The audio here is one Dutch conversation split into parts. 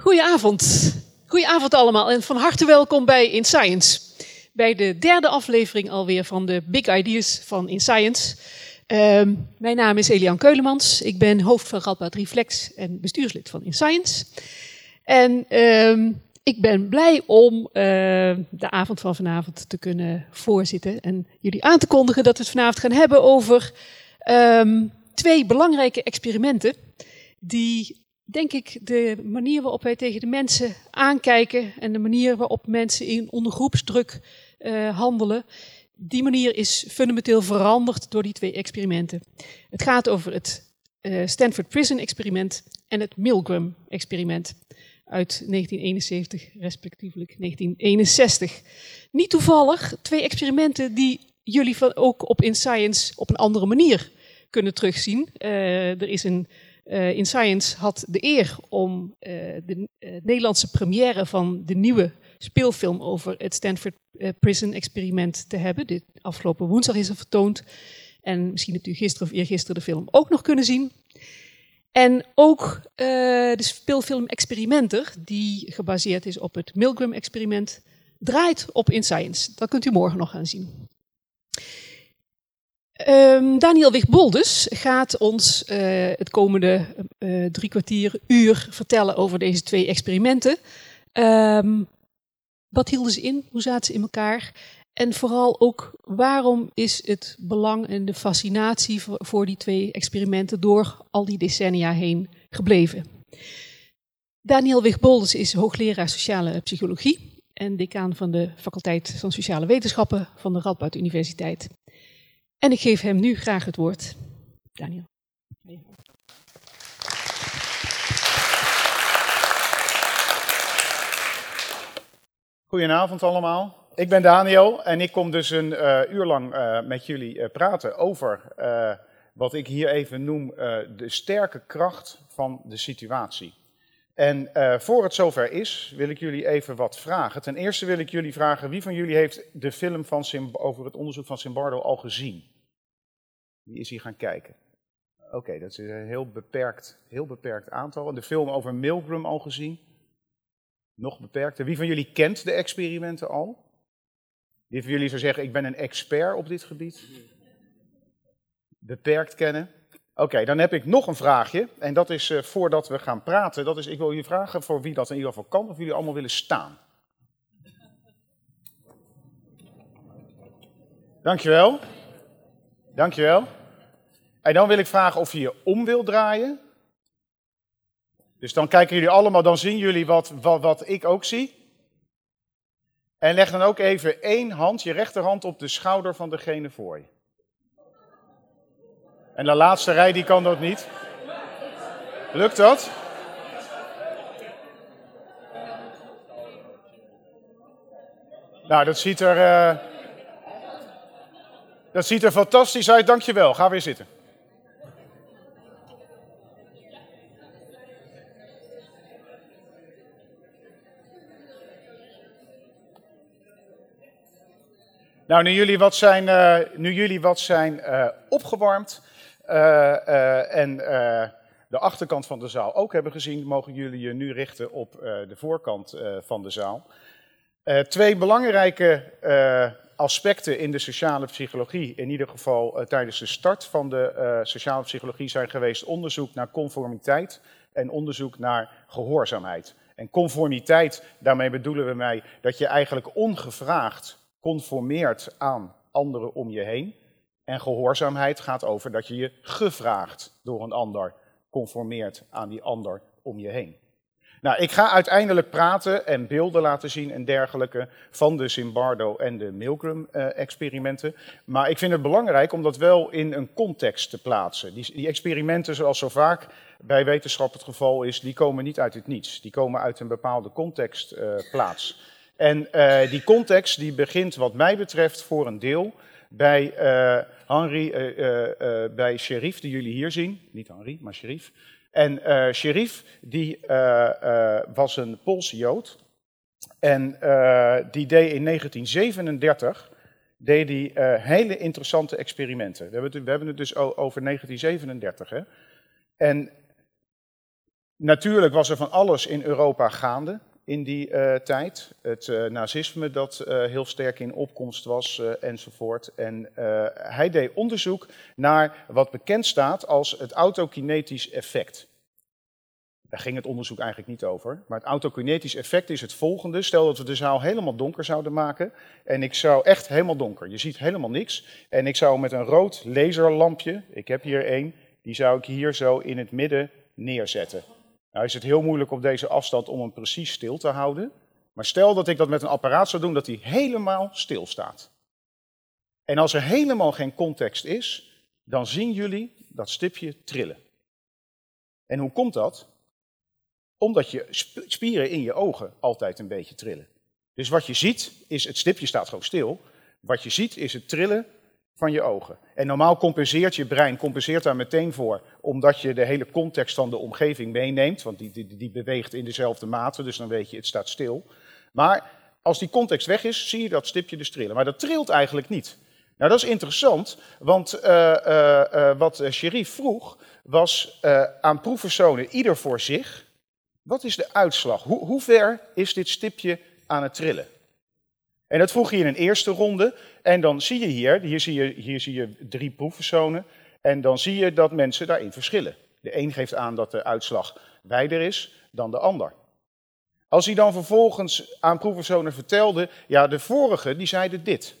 Goedenavond. Goedenavond allemaal en van harte welkom bij In Science. Bij de derde aflevering alweer van de Big Ideas van In Science. Ehm, mijn naam is Elian Keulemans. Ik ben hoofd van Radboud Reflex en bestuurslid van In Science. En ehm, ik ben blij om eh, de avond van vanavond te kunnen voorzitten en jullie aan te kondigen dat we het vanavond gaan hebben over ehm, twee belangrijke experimenten die denk ik, de manier waarop wij tegen de mensen aankijken en de manier waarop mensen in onder groepsdruk uh, handelen, die manier is fundamenteel veranderd door die twee experimenten. Het gaat over het uh, Stanford Prison experiment en het Milgram experiment uit 1971, respectievelijk 1961. Niet toevallig twee experimenten die jullie ook op In Science op een andere manier kunnen terugzien. Uh, er is een uh, in Science had de eer om uh, de uh, Nederlandse première van de nieuwe speelfilm over het Stanford Prison experiment te hebben. Dit afgelopen woensdag is er vertoond. En misschien hebt u gisteren of eergisteren de film ook nog kunnen zien. En ook de speelfilm Experimenter, die gebaseerd is op het Milgram-experiment, draait op In Science. Dat kunt u morgen nog gaan zien. Um, Daniel Wigboldus gaat ons uh, het komende uh, drie kwartier, uur vertellen over deze twee experimenten. Um, wat hielden ze in? Hoe zaten ze in elkaar? En vooral ook waarom is het belang en de fascinatie voor, voor die twee experimenten door al die decennia heen gebleven? Daniel Wigboldus is hoogleraar sociale psychologie en decaan van de faculteit van sociale wetenschappen van de Radboud Universiteit. En ik geef hem nu graag het woord. Daniel. Goedenavond allemaal. Ik ben Daniel en ik kom dus een uh, uur lang uh, met jullie uh, praten over wat ik hier even noem de sterke kracht van de situatie. En voor het zover is, wil ik jullie even wat vragen. Ten eerste wil ik jullie vragen, wie van jullie heeft de film van Sim, over het onderzoek van Simbardo al gezien? Wie is hier gaan kijken? Oké, dat is een heel beperkt, heel beperkt aantal. De film over Milgram al gezien? Nog beperkter. Wie van jullie kent de experimenten al? Wie van jullie zou zeggen, ik ben een expert op dit gebied? Beperkt kennen. Oké, dan heb ik nog een vraagje. En dat is uh, voordat we gaan praten. Dat is, ik wil jullie vragen voor wie dat in ieder geval kan, of jullie allemaal willen staan. Dankjewel. Dankjewel. En dan wil ik vragen of je je om wil draaien. Dus dan kijken jullie allemaal, dan zien jullie wat, wat, wat ik ook zie. En leg dan ook even één hand, je rechterhand, op de schouder van degene voor je. En de laatste rij, die kan dat niet. Lukt dat? Nou, dat ziet er, uh, dat ziet er fantastisch uit. Dankjewel. Ga weer zitten. Nou, nu jullie wat zijn, uh, nu jullie wat zijn uh, opgewarmd uh, en de achterkant van de zaal ook hebben gezien, mogen jullie je nu richten op de voorkant van de zaal. twee belangrijke aspecten in de sociale psychologie, in ieder geval tijdens de start van de sociale psychologie, zijn geweest onderzoek naar conformiteit en onderzoek naar gehoorzaamheid. En conformiteit, daarmee bedoelen we mij dat je eigenlijk ongevraagd conformeert aan anderen om je heen. En gehoorzaamheid gaat over dat je je gevraagd door een ander conformeert aan die ander om je heen. Nou, ik ga uiteindelijk praten en beelden laten zien en dergelijke van de Zimbardo en de Milgram-experimenten. maar ik vind het belangrijk om dat wel in een context te plaatsen. Die, die, experimenten, zoals zo vaak bij wetenschap het geval is, die komen niet uit het niets. Die komen uit een bepaalde contextplaats. Uh, en uh, die context die begint wat mij betreft voor een deel bij uh, Henri, uh, bij Sherif, die jullie hier zien. Niet Henri, maar Sherif. En Sherif, die was een Poolse Jood. En die deed in 1937 deed die, hele interessante experimenten. We hebben, het, we hebben het dus over 1937. Hè? En Natuurlijk was er van alles in Europa gaande in die uh, tijd. Het uh, nazisme dat uh, heel sterk in opkomst was enzovoort. En hij deed onderzoek naar wat bekend staat als het autokinetisch effect. Daar ging het onderzoek eigenlijk niet over. Maar het autokinetisch effect is het volgende. Stel dat we de zaal helemaal donker zouden maken. En ik zou echt helemaal donker. Je ziet helemaal niks. En ik zou met een rood laserlampje, ik heb hier één, die zou ik hier zo in het midden neerzetten. Nou is het heel moeilijk op deze afstand om hem precies stil te houden. Maar stel dat ik dat met een apparaat zou doen dat hij helemaal stil staat. En als er helemaal geen context is, dan zien jullie dat stipje trillen. En hoe komt dat? Omdat je spieren in je ogen altijd een beetje trillen. Dus wat je ziet is, het stipje staat gewoon stil. Wat je ziet is het trillen van je ogen. En normaal compenseert je brein compenseert daar meteen voor, omdat je de hele context van de omgeving meeneemt, want die, die, die beweegt in dezelfde mate, dus dan weet je het staat stil. Maar als die context weg is, zie je dat stipje dus trillen. Maar dat trilt eigenlijk niet. Nou, dat is interessant, want uh, uh, uh, wat Sherif vroeg, was aan proefpersonen ieder voor zich, wat is de uitslag? Hoe, hoe ver is dit stipje aan het trillen? En dat vroeg je in een eerste ronde. En dan zie je hier, hier zie je, hier zie je drie proefpersonen. En dan zie je dat mensen daarin verschillen. De een geeft aan dat de uitslag wijder is dan de ander. Als hij dan vervolgens aan proefpersonen vertelde, ja, de vorige, die zeiden dit.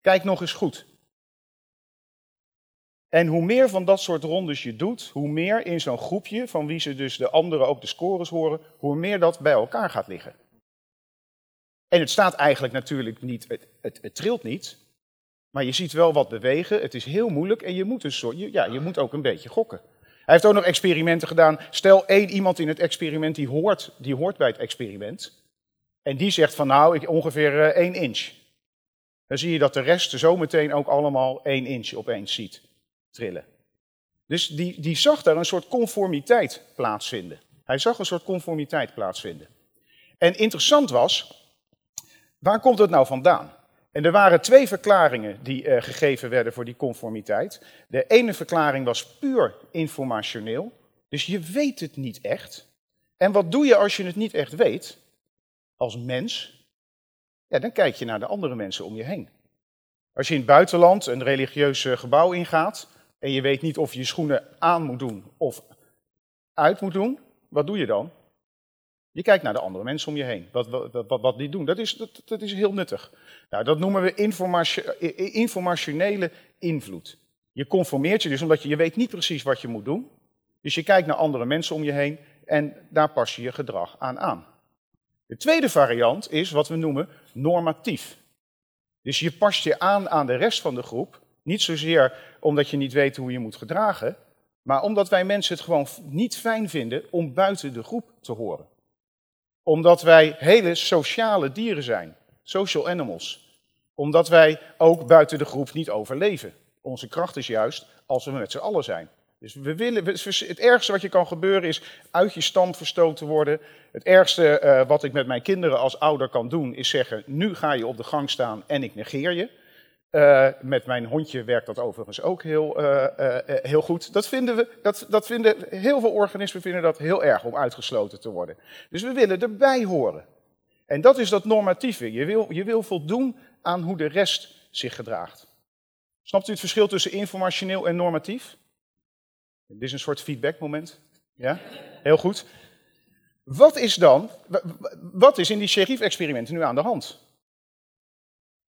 Kijk nog eens goed. En hoe meer van dat soort rondes je doet, hoe meer in zo'n groepje, van wie ze dus de anderen ook de scores horen, hoe meer dat bij elkaar gaat liggen. En het staat eigenlijk natuurlijk niet, het, het, trilt niet, maar je ziet wel wat bewegen. Het is heel moeilijk en je moet, een soort, ja, je moet ook een beetje gokken. Hij heeft ook nog experimenten gedaan. Stel één iemand in het experiment die hoort, die hoort bij het experiment. En die zegt van nou, ik ongeveer uh, één inch. Dan zie je dat de rest zo meteen ook allemaal één inch opeens ziet trillen. Dus die, die zag daar een soort conformiteit plaatsvinden. Hij zag een soort conformiteit plaatsvinden. En interessant was, Waar komt het nou vandaan? En er waren twee verklaringen die uh, gegeven werden voor die conformiteit. De ene verklaring was puur informationeel, dus je weet het niet echt. En wat doe je als je het niet echt weet, als mens? Ja, dan kijk je naar de andere mensen om je heen. Als je in het buitenland een religieus eh, gebouw ingaat en je weet niet of je je schoenen aan moet doen of uit moet doen, wat doe je dan? Je kijkt naar de andere mensen om je heen, wat, wat, wat, die doen. Dat is, dat, dat is heel nuttig. Nou, dat noemen we informationele invloed. Je conformeert je dus omdat je, je weet niet precies wat je moet doen. Dus je kijkt naar andere mensen om je heen en daar pas je je gedrag aan aan. De tweede variant is wat we noemen normatief. Dus je past je aan aan de rest van de groep, niet zozeer omdat je niet weet hoe je moet gedragen, maar omdat wij mensen het gewoon niet fijn vinden om buiten de groep te horen omdat wij hele sociale dieren zijn, social animals. Omdat wij ook buiten de groep niet overleven. Onze kracht is juist als we met z'n allen zijn. Dus we willen, het ergste wat je kan gebeuren is uit je stand verstoten worden. Het ergste uh, wat ik met mijn kinderen als ouder kan doen is zeggen, nu ga je op de gang staan en ik negeer je. Uh, met mijn hondje werkt dat overigens ook heel, uh, uh, heel goed. Dat vinden, we, dat, dat vinden heel veel organismen vinden dat heel erg om uitgesloten te worden. Dus we willen erbij horen. En dat is dat normatieve. Je wil, je wil voldoen aan hoe de rest zich gedraagt. Snapt u het verschil tussen informationeel en normatief? Dit is een soort feedbackmoment. Ja? Heel goed. Wat is dan, wat is in die sheriff-experimenten nu aan de hand?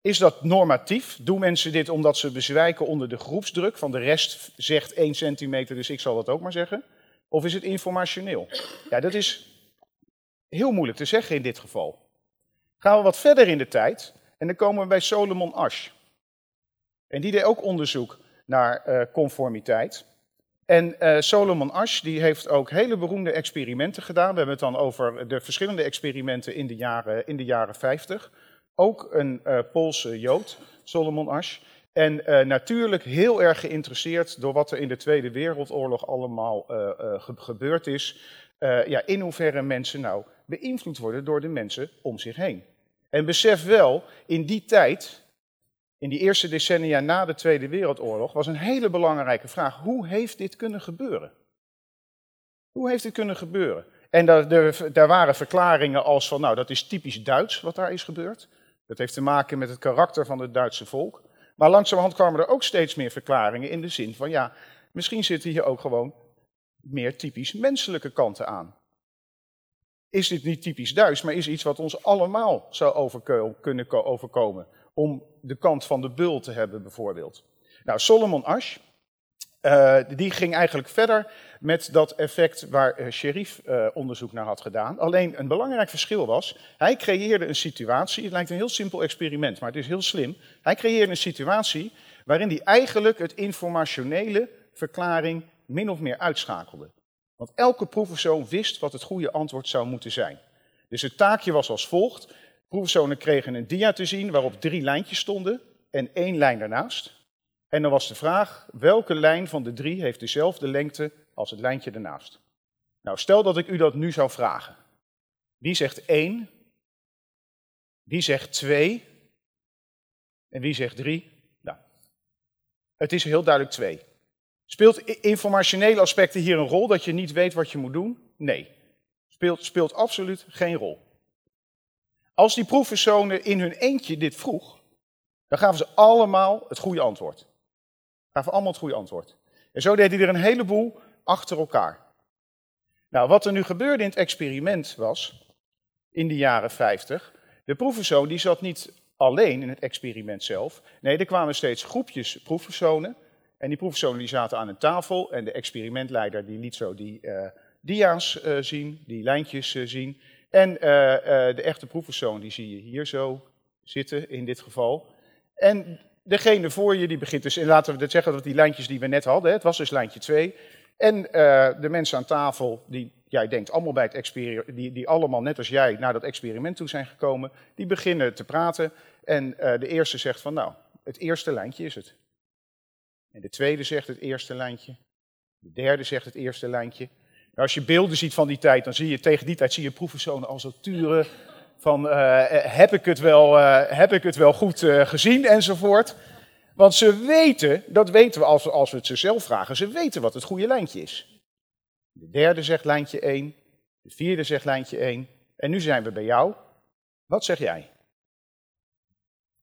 Is dat normatief? Doen mensen dit omdat ze bezwijken onder de groepsdruk? Van de rest zegt 1 centimeter, dus ik zal dat ook maar zeggen. Of is het informationeel? Ja, dat is heel moeilijk te zeggen in dit geval. Gaan we wat verder in de tijd en dan komen we bij Solomon Asch. En die deed ook onderzoek naar uh, conformiteit. En uh, Solomon Asch die heeft ook hele beroemde experimenten gedaan. We hebben het dan over de verschillende experimenten in de jaren, in de jaren 50. Ook een uh, Poolse Jood, Solomon Asch. En uh, natuurlijk heel erg geïnteresseerd door wat er in de Tweede Wereldoorlog allemaal ge gebeurd is. ja, in hoeverre mensen nou beïnvloed worden door de mensen om zich heen. En besef wel, in die tijd, in die eerste decennia na de Tweede Wereldoorlog, was een hele belangrijke vraag: hoe heeft dit kunnen gebeuren? Hoe heeft dit kunnen gebeuren? En daar, daar waren verklaringen als van, nou, dat is typisch Duits wat daar is gebeurd. Dat heeft te maken met het karakter van het Duitse volk. Maar langzamerhand kwamen er ook steeds meer verklaringen in de zin van, ja, misschien zitten hier ook gewoon meer typisch menselijke kanten aan. Is dit niet typisch Duits, maar is iets wat ons allemaal zou kunnen overkomen? Om de kant van de bul te hebben, bijvoorbeeld. Nou, Solomon Asch, uh, die ging eigenlijk verder met dat effect waar uh, Sherif uh, onderzoek naar had gedaan. Alleen een belangrijk verschil was, hij creëerde een situatie, het lijkt een heel simpel experiment, maar het is heel slim. Hij creëerde een situatie waarin hij eigenlijk het informationele verklaring min of meer uitschakelde. Want elke proefpersoon wist wat het goede antwoord zou moeten zijn. Dus het taakje was als volgt. Proefpersonen kregen een dia te zien waarop drie lijntjes stonden en één lijn daarnaast. En dan was de vraag, welke lijn van de drie heeft dezelfde lengte als het lijntje ernaast? Nou, stel dat ik u dat nu zou vragen. Wie zegt 1? Wie zegt 2? En wie zegt 3? Nou, het is heel duidelijk 2. Speelt informationele aspecten hier een rol dat je niet weet wat je moet doen? Nee. Speelt, speelt absoluut geen rol. Als die proefpersonen in hun eentje dit vroeg, dan gaven ze allemaal het goede antwoord. Gaven allemaal het goede antwoord. En zo deed hij er een heleboel achter elkaar. Nou, wat er nu gebeurde in het experiment was, in de jaren 50, de proefpersoon die zat niet alleen in het experiment zelf. Nee, er kwamen steeds groepjes proefpersonen. En die proefpersonen die zaten aan een tafel en de experimentleider die liet zo die uh, dia's uh, zien, die lijntjes uh, zien. En de echte proefpersoon die zie je hier zo zitten in dit geval. En degene voor je die begint dus, en laten we het zeggen dat die lijntjes die we net hadden, het was dus lijntje 2. En de mensen aan tafel die jij denkt allemaal bij het experiment, die, die allemaal net als jij naar dat experiment toe zijn gekomen, die beginnen te praten. En de eerste zegt van nou, het eerste lijntje is het. En de tweede zegt het eerste lijntje. De derde zegt het eerste lijntje. Nou, als je beelden ziet van die tijd, dan zie je tegen die tijd zie je proefpersonen al zo turen van uh, heb, ik het wel, uh, heb ik het wel goed uh, gezien enzovoort. Want ze weten, dat weten we als, als we het ze zelf vragen, ze weten wat het goede lijntje is. De derde zegt lijntje 1, de vierde zegt lijntje 1 en nu zijn we bij jou. Wat zeg jij?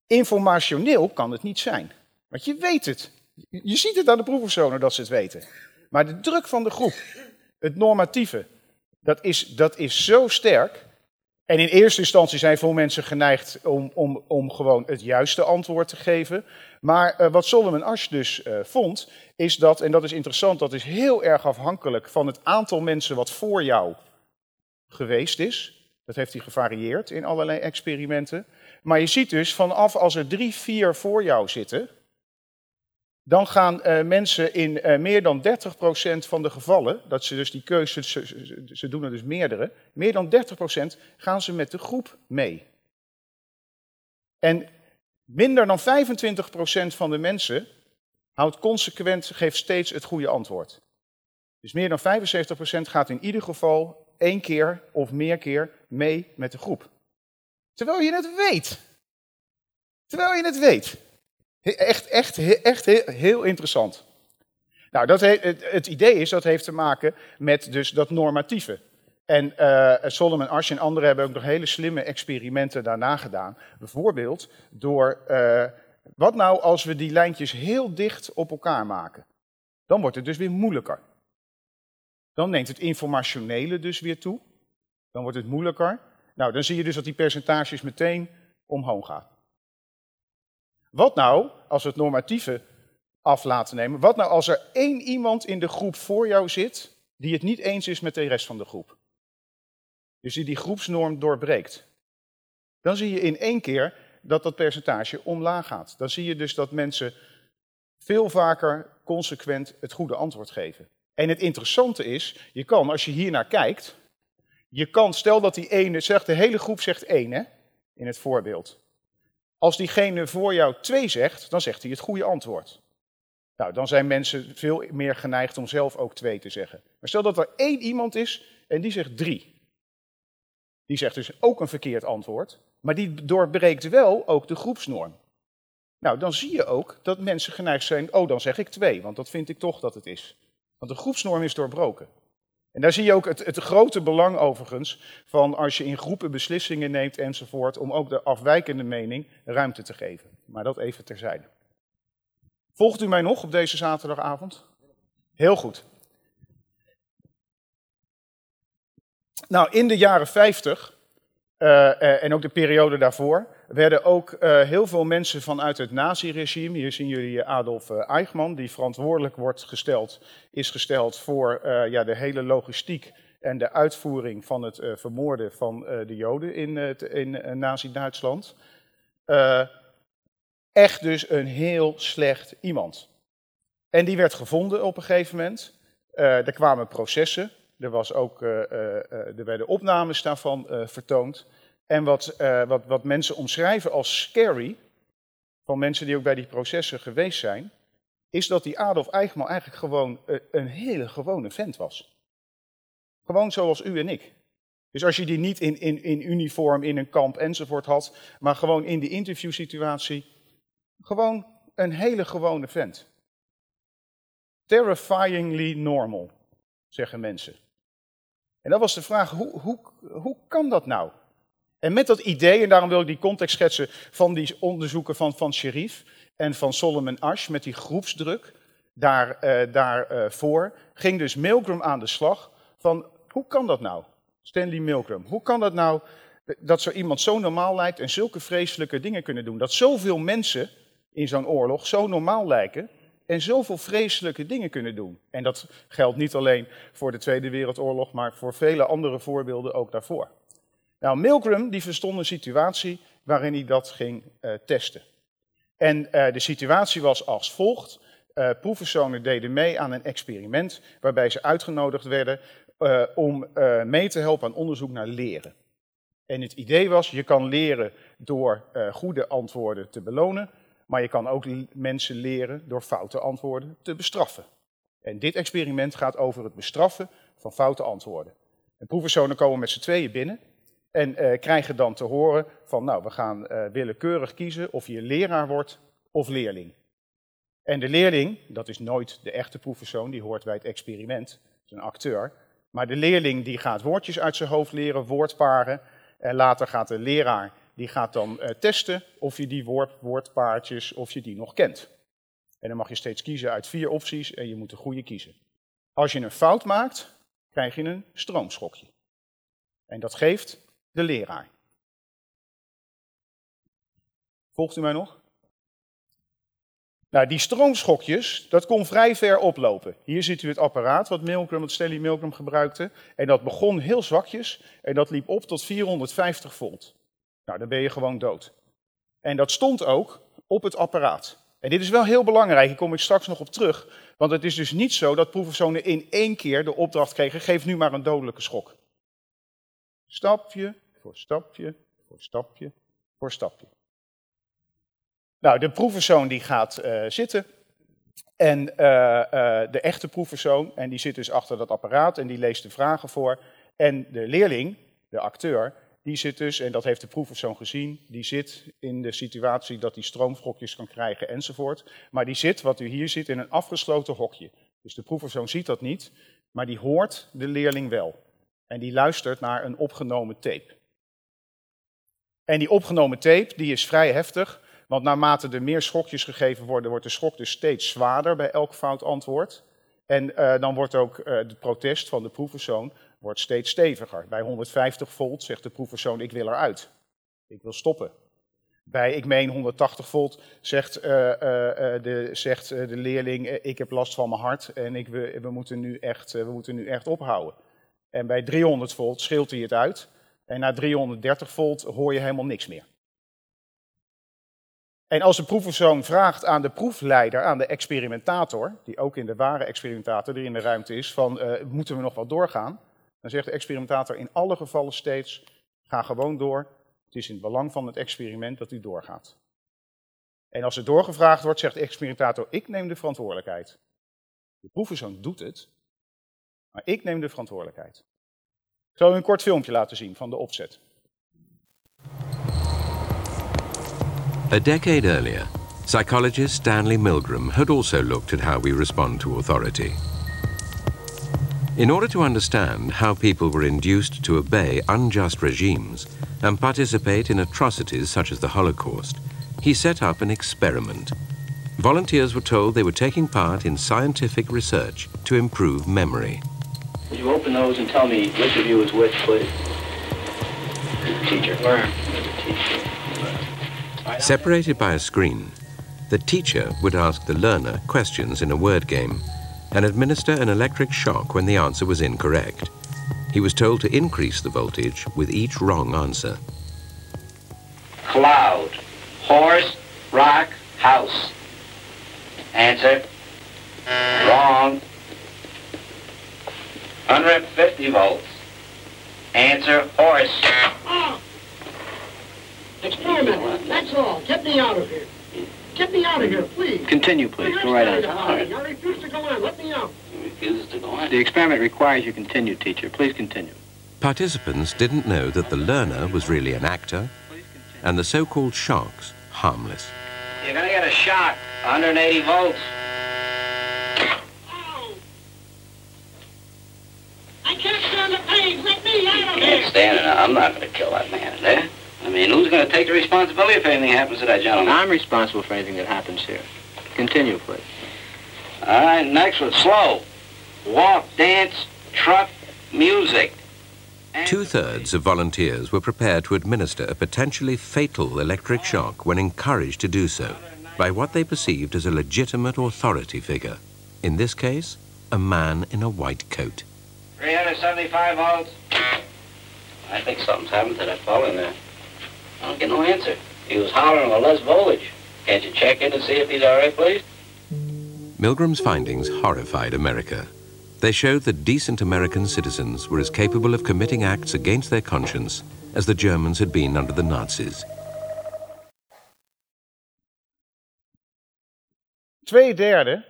Informationeel kan het niet zijn, want je weet het. Je ziet het aan de proefpersonen dat ze het weten. Maar de druk van de groep, het normatieve, dat is, dat is zo sterk. En in eerste instantie zijn veel mensen geneigd om, om, om gewoon het juiste antwoord te geven. Maar uh, wat Solomon Asch dus uh, vond, is dat, en dat is interessant, dat is heel erg afhankelijk van het aantal mensen wat voor jou geweest is. Dat heeft hij gevarieerd in allerlei experimenten. Maar je ziet dus vanaf als er drie, vier voor jou zitten, dan gaan uh, mensen in uh, meer dan 30% van de gevallen, dat ze dus die keuze, ze, ze, doen er dus meerdere, meer dan 30% gaan ze met de groep mee. En minder dan 25% van de mensen houdt consequent, geeft steeds het goede antwoord. Dus meer dan 75% gaat in ieder geval één keer of meer keer mee met de groep. Terwijl je het weet. Terwijl je het weet. Echt, echt, echt heel interessant. Nou, dat het, idee is, dat heeft te maken met dus dat normatieve. En uh, Solomon Asch en anderen hebben ook nog hele slimme experimenten daarna gedaan. Bijvoorbeeld door, uh, wat nou als we die lijntjes heel dicht op elkaar maken? Dan wordt het dus weer moeilijker. Dan neemt het informationele dus weer toe. Dan wordt het moeilijker. Nou, dan zie je dus dat die percentages meteen omhoog gaan. Wat nou, als we het normatieve af laten nemen, wat nou als er één iemand in de groep voor jou zit die het niet eens is met de rest van de groep? Dus die die groepsnorm doorbreekt. Dan zie je in één keer dat dat percentage omlaag gaat. Dan zie je dus dat mensen veel vaker consequent het goede antwoord geven. En het interessante is, je kan, als je hier naar kijkt, je kan, stel dat die ene zegt, de hele groep zegt één, hè, in het voorbeeld. Als diegene voor jou twee zegt, dan zegt hij het goede antwoord. Nou, dan zijn mensen veel meer geneigd om zelf ook twee te zeggen. Maar stel dat er één iemand is en die zegt drie. Die zegt dus ook een verkeerd antwoord, maar die doorbreekt wel ook de groepsnorm. Nou, dan zie je ook dat mensen geneigd zijn, oh, dan zeg ik twee, want dat vind ik toch dat het is. Want de groepsnorm is doorbroken. En daar zie je ook het, het grote belang overigens van als je in groepen beslissingen neemt enzovoort, om ook de afwijkende mening ruimte te geven. Maar dat even terzijde. Volgt u mij nog op deze zaterdagavond? Heel goed. Nou, in de jaren 50 uh, uh, en ook de periode daarvoor werden ook uh, heel veel mensen vanuit het naziregime, hier zien jullie Adolf Eichmann, die verantwoordelijk wordt gesteld, is gesteld voor ja, de hele logistiek en de uitvoering van het vermoorden van de Joden in, in Nazi-Duitsland. echt dus een heel slecht iemand. En die werd gevonden op een gegeven moment. er kwamen processen. Er, was ook, er werden opnames daarvan vertoond. En wat, wat, wat mensen omschrijven als scary, van mensen die ook bij die processen geweest zijn, is dat die Adolf Eichmann eigenlijk gewoon een hele gewone vent was. Gewoon zoals u en ik. Dus als je die niet in, in, in uniform, in een kamp enzovoort had, maar gewoon in de interviewsituatie, gewoon een hele gewone vent. Terrifyingly normal, zeggen mensen. En dat was de vraag, hoe, hoe, hoe kan dat nou? En met dat idee, en daarom wil ik die context schetsen van die onderzoeken van, van Sherif en van Solomon Ash, met die groepsdruk daar, uh, daarvoor, uh, ging dus Milgram aan de slag van, hoe kan dat nou, Stanley Milgram? Hoe kan dat nou, dat zo iemand zo normaal lijkt en zulke vreselijke dingen kunnen doen? Dat zoveel mensen in zo'n oorlog zo normaal lijken en zoveel vreselijke dingen kunnen doen. En dat geldt niet alleen voor de Tweede Wereldoorlog, maar voor vele andere voorbeelden ook daarvoor. Nou, Milgram die verstond een situatie waarin hij dat ging uh, testen. En uh, de situatie was als volgt. Uh, proefpersonen deden mee aan een experiment waarbij ze uitgenodigd werden om mee te helpen aan onderzoek naar leren. En het idee was, je kan leren door goede antwoorden te belonen, maar je kan ook mensen leren door foute antwoorden te bestraffen. En dit experiment gaat over het bestraffen van foute antwoorden. En proefpersonen komen met z'n tweeën binnen en uh, krijgen dan te horen van, nou, we gaan uh, willekeurig kiezen of je leraar wordt of leerling. En de leerling, dat is nooit de echte proefpersoon, die hoort bij het experiment, dat is een acteur. Maar de leerling die gaat woordjes uit zijn hoofd leren, woordparen. En later gaat de leraar, die gaat dan uh, testen of je die woord, woordpaardjes, of je die nog kent. En dan mag je steeds kiezen uit vier opties en je moet de goede kiezen. Als je een fout maakt, krijg je een stroomschokje. En dat geeft de leraar. Volgt u mij nog? Nou, die stroomschokjes, dat kon vrij ver oplopen. Hier ziet u het apparaat wat Milgram, wat Stanley Milgram gebruikte. En dat begon heel zwakjes en dat liep op tot 450 volt. Nou, dan ben je gewoon dood. En dat stond ook op het apparaat. En dit is wel heel belangrijk, hier kom ik straks nog op terug. Want het is dus niet zo dat proefpersonen in één keer de opdracht kregen, geef nu maar een dodelijke schok. Stapje voor stapje, voor stapje, voor stapje. Nou, de proefpersoon die gaat uh, zitten. En uh, uh, de echte proefpersoon, en die zit dus achter dat apparaat en die leest de vragen voor. En de leerling, de acteur, die zit dus, en dat heeft de proefpersoon gezien, die zit in de situatie dat hij stroomschokjes kan krijgen enzovoort. Maar die zit, wat u hier ziet, in een afgesloten hokje. Dus de proefpersoon ziet dat niet, maar die hoort de leerling wel. En die luistert naar een opgenomen tape. En die opgenomen tape die is vrij heftig, want naarmate er meer schokjes gegeven worden, wordt de schok dus steeds zwaarder bij elk fout antwoord. En uh, dan wordt ook uh, het protest van de proefpersoon wordt steeds steviger. Bij 150 volt zegt de proefpersoon, ik wil eruit. Ik wil stoppen. Bij, ik meen 180 volt, zegt, uh, de, zegt de leerling, ik heb last van mijn hart en ik, we, we, moeten nu echt, we moeten nu echt ophouden. En bij 300 volt scheelt hij het uit. En na 330 volt hoor je helemaal niks meer. En als de proefpersoon vraagt aan de proefleider, aan de experimentator, die ook in de ware experimentator die in de ruimte is, van uh, moeten we nog wat doorgaan? Dan zegt de experimentator in alle gevallen steeds, ga gewoon door. Het is in het belang van het experiment dat u doorgaat. En als er doorgevraagd wordt, zegt de experimentator, ik neem de verantwoordelijkheid. De proefpersoon doet het, maar ik neem de verantwoordelijkheid. Ik zal u een kort filmpje laten zien van de opzet. A decade earlier, psychologist Stanley Milgram had also looked at how we respond to authority. In order to understand how people were induced to obey unjust regimes and participate in atrocities such as the Holocaust, he set up an experiment. Volunteers were told they were taking part in scientific research to improve memory. Would you open those and tell me which of you is which, please? Teacher. Teacher. Separated by a screen, the teacher would ask the learner questions in a word game and administer an electric shock when the answer was incorrect. He was told to increase the voltage with each wrong answer. Cloud. Horse. Rock. House. Answer. Wrong. 150 volts. Answer. Horse. Experiment. That's all. Get me out of here. Get me out of here, please. Continue, please. Go right on. I refuse to go on. Let me out. Refuses to go on. The experiment requires you continue, teacher. Please continue. Participants didn't know that the learner was really an actor and the so-called sharks harmless. You're gonna get a shock. 180 volts. Ow! I can't stand the pain. Let me out of Can't here. stand it. I'm not gonna kill that man there. I mean, who's gonna take the responsibility if anything happens to that gentleman? I'm responsible for anything that happens here. Continue, please. All right, next one. Slow. Walk, dance, truck, music. Two-thirds of volunteers were prepared to administer a potentially fatal electric shock when encouraged to do so by what they perceived as a legitimate authority figure. In this case, a man in a white coat. 375 volts. I think something's happened to that fellow in there. Uh, I don't get no answer. He was hollering with less voltage. Can't you check in and see if he's all right, please? Milgram's findings horrified America. They showed that decent American citizens were as capable of committing acts against their conscience as the Germans had been under the Nazis. Twee derde,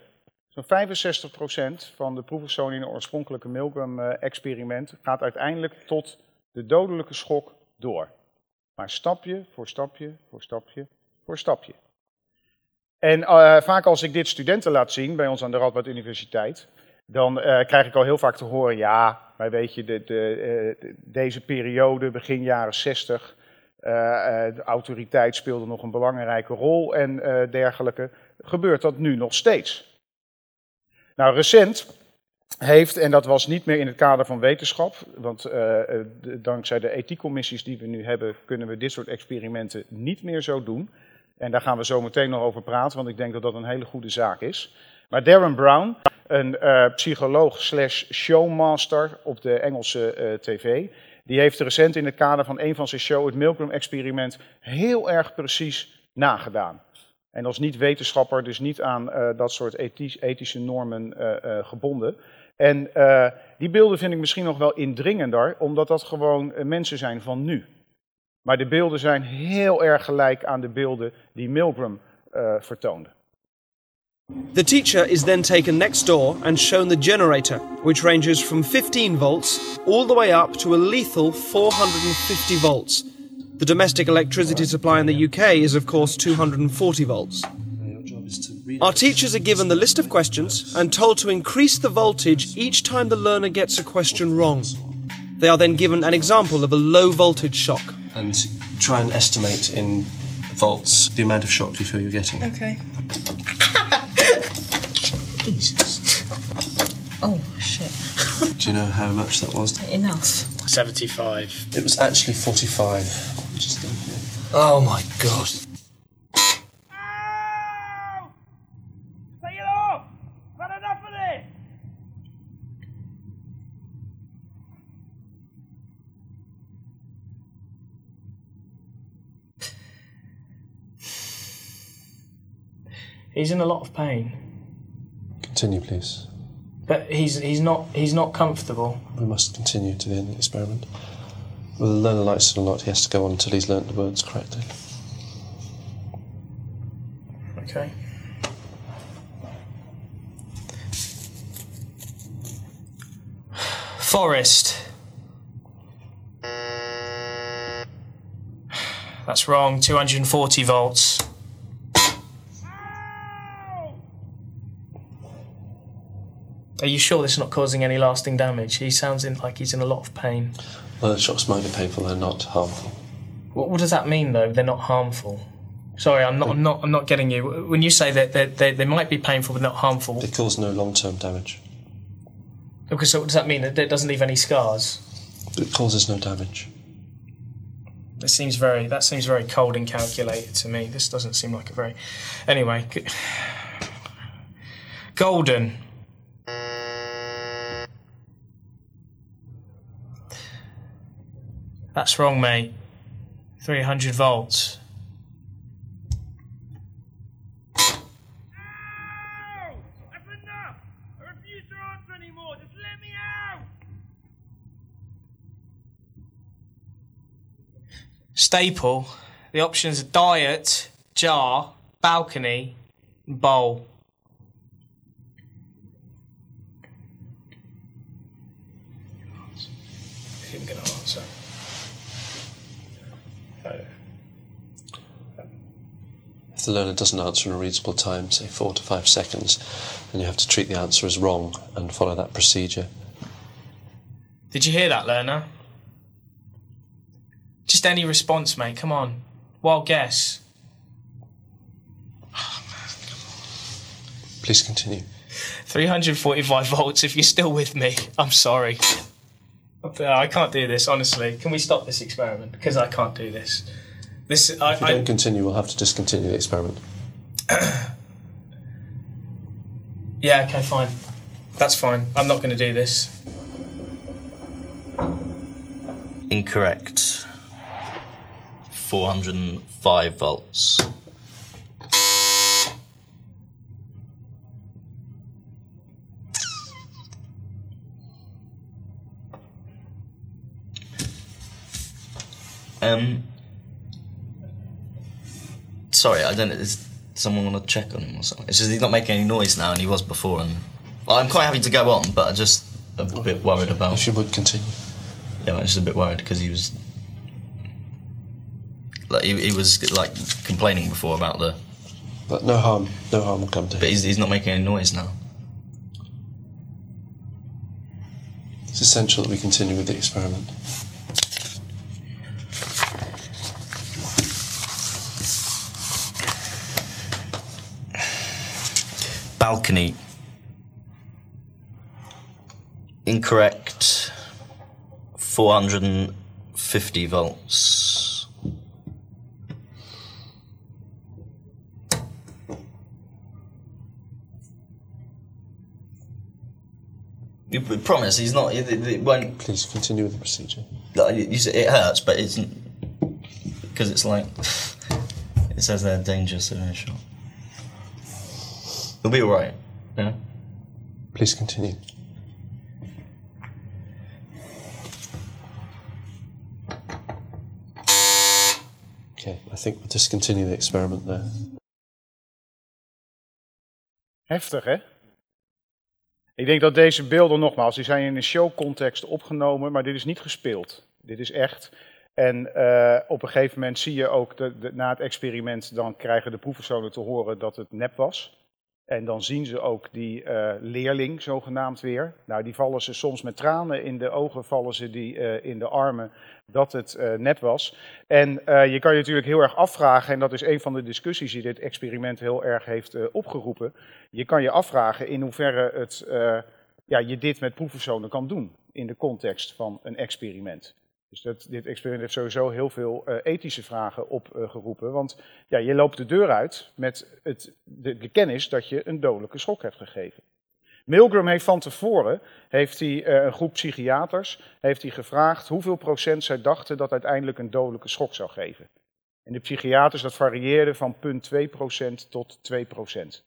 zo'n 65% van de proefpersonen in het oorspronkelijke Milgram-experiment eh, gaat uiteindelijk tot de dodelijke schok door. Maar stapje voor stapje voor stapje voor stapje. En eh, vaak als ik dit studenten laat zien bij ons aan de Radboud Universiteit, dan eh, krijg ik al heel vaak te horen, ja, maar weet je, de, de, eh, de- deze periode, begin jaren 60, eh, eh, de autoriteit speelde nog een belangrijke rol en dergelijke. Gebeurt dat nu nog steeds? Nou, recent heeft, en dat was niet meer in het kader van wetenschap, want eh, eh, dankzij de ethiekcommissies die we nu hebben, kunnen we dit soort experimenten niet meer zo doen. En daar gaan we zo meteen nog over praten, want ik denk dat dat een hele goede zaak is. Maar Darren Brown, een eh, psycholoog slash showmaster op de Engelse tv, die heeft recent in het kader van een van zijn show, het Milgram-experiment, heel erg precies nagedaan. En als niet-wetenschapper, dus niet aan dat soort ethisch- ethische normen gebonden. En eh, die beelden vind ik misschien nog wel indringender, omdat dat gewoon eh, mensen zijn van nu. Maar de beelden zijn heel erg gelijk aan de beelden die Milgram eh, vertoonde. The teacher is then taken next door and shown the generator, which ranges from 15 volts all the way up to a lethal 450 volts. The domestic electricity supply in the UK is, of course, 240 volts. Our teachers are given the list of questions and told to increase the voltage each time the learner gets a question wrong. They are then given an example of a low voltage shock. and try and estimate in volts the amount of shock you feel you're getting. Okay. Jesus. Oh, shit. Do you know how much that was? Enough. 75. It was actually 45. Just. Oh my god. He's in a lot of pain, Continue, please. but he's he's not he's not comfortable. We must continue to the end of the experiment. Well, the learner likes it a lot. He has to go on until he's learnt the words correctly. Okay. Forest. That's wrong. 240 volts. Are you sure this is not causing any lasting damage? He sounds in, like he's in a lot of pain. Well, the shots might be painful, they're not harmful. What, what does that mean, though? They're not harmful. Sorry, I'm not. I'm not. I'm not getting you. When you say that they, they, they might be painful but not harmful, They cause no long term damage. okay, so what does that mean? That it doesn't leave any scars? It causes no damage. That seems very. That seems very cold and calculated to me. This doesn't seem like a very. Anyway, g- golden. That's wrong, mate. Three hundred volts. Staple. The options are diet, jar, balcony, and bowl. If the learner doesn't answer in a reasonable time, say four to five seconds, then you have to treat the answer as wrong and follow that procedure. Did you hear that, learner? Just any response, mate. Come on. Wild guess. Please continue. 345 volts if you're still with me. I'm sorry. I can't do this, honestly. Can we stop this experiment? Because I can't do this. This I, If you I, don't continue, we'll have to discontinue the experiment. Yeah, okay, fine. That's fine. I'm not going to do this. Incorrect. 405 volts. Um. Sorry, I don't. know. Is someone want to check on him or something? It's just he's not making any noise now, and he was before. And I'm quite happy to go on, but I just a bit worried about. If you would continue. Yeah, I'm just a bit worried because he was like he, he was like complaining before about the. But no harm, no harm will come to him. But he's, he's not making any noise now. It's essential that we continue with the experiment. Balcony. Incorrect. 450 volts. You promise he's not. It, it won't. Please continue with the procedure. Like, you, say it hurts, but it's because it's like it says they're dangerous severe shot. It'll be all right. Yeah. Please continue. Okay, I think we'll discontinue the experiment there. Heftig, hè? Ik denk dat deze beelden, nogmaals, die zijn in een showcontext opgenomen, maar dit is niet gespeeld. Dit is echt. En eh, op een gegeven moment zie je ook, de, de- na het experiment, dan krijgen de proefpersonen te horen dat het nep was. En dan zien ze ook die eh, leerling, zogenaamd weer. Nou, die vallen ze soms met tranen in de ogen, vallen ze die eh, in de armen, dat het eh, nep was. En je kan je natuurlijk heel erg afvragen, en dat is een van de discussies die dit experiment heel erg heeft opgeroepen. Je kan je afvragen in hoeverre het, ja, je dit met proefpersonen kan doen in de context van een experiment. Dus dit experiment heeft sowieso heel veel eh, ethische vragen opgeroepen. want ja, je loopt de deur uit met het, de, de kennis dat je een dodelijke schok hebt gegeven. Milgram heeft van tevoren heeft hij, eh, een groep psychiaters heeft hij gevraagd hoeveel procent zij dachten dat uiteindelijk een dodelijke schok zou geven. En de psychiaters, dat varieerde van 0,2% tot 2%.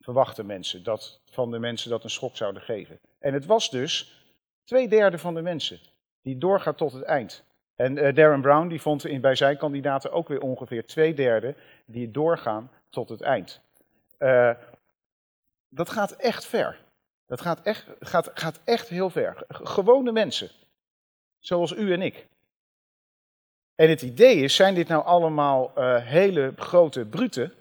Verwachten mensen dat, van de mensen dat een schok zouden geven. En het was dus twee derde van de mensen die doorgaat tot het eind. En eh, Darren Brown die vond in, bij zijn kandidaten ook weer ongeveer twee derde die doorgaan tot het eind. Eh, dat gaat echt ver. Dat gaat echt, gaat, gaat echt heel ver. Gewone mensen, zoals u en ik. En het idee is, zijn dit nou allemaal eh, hele grote bruten?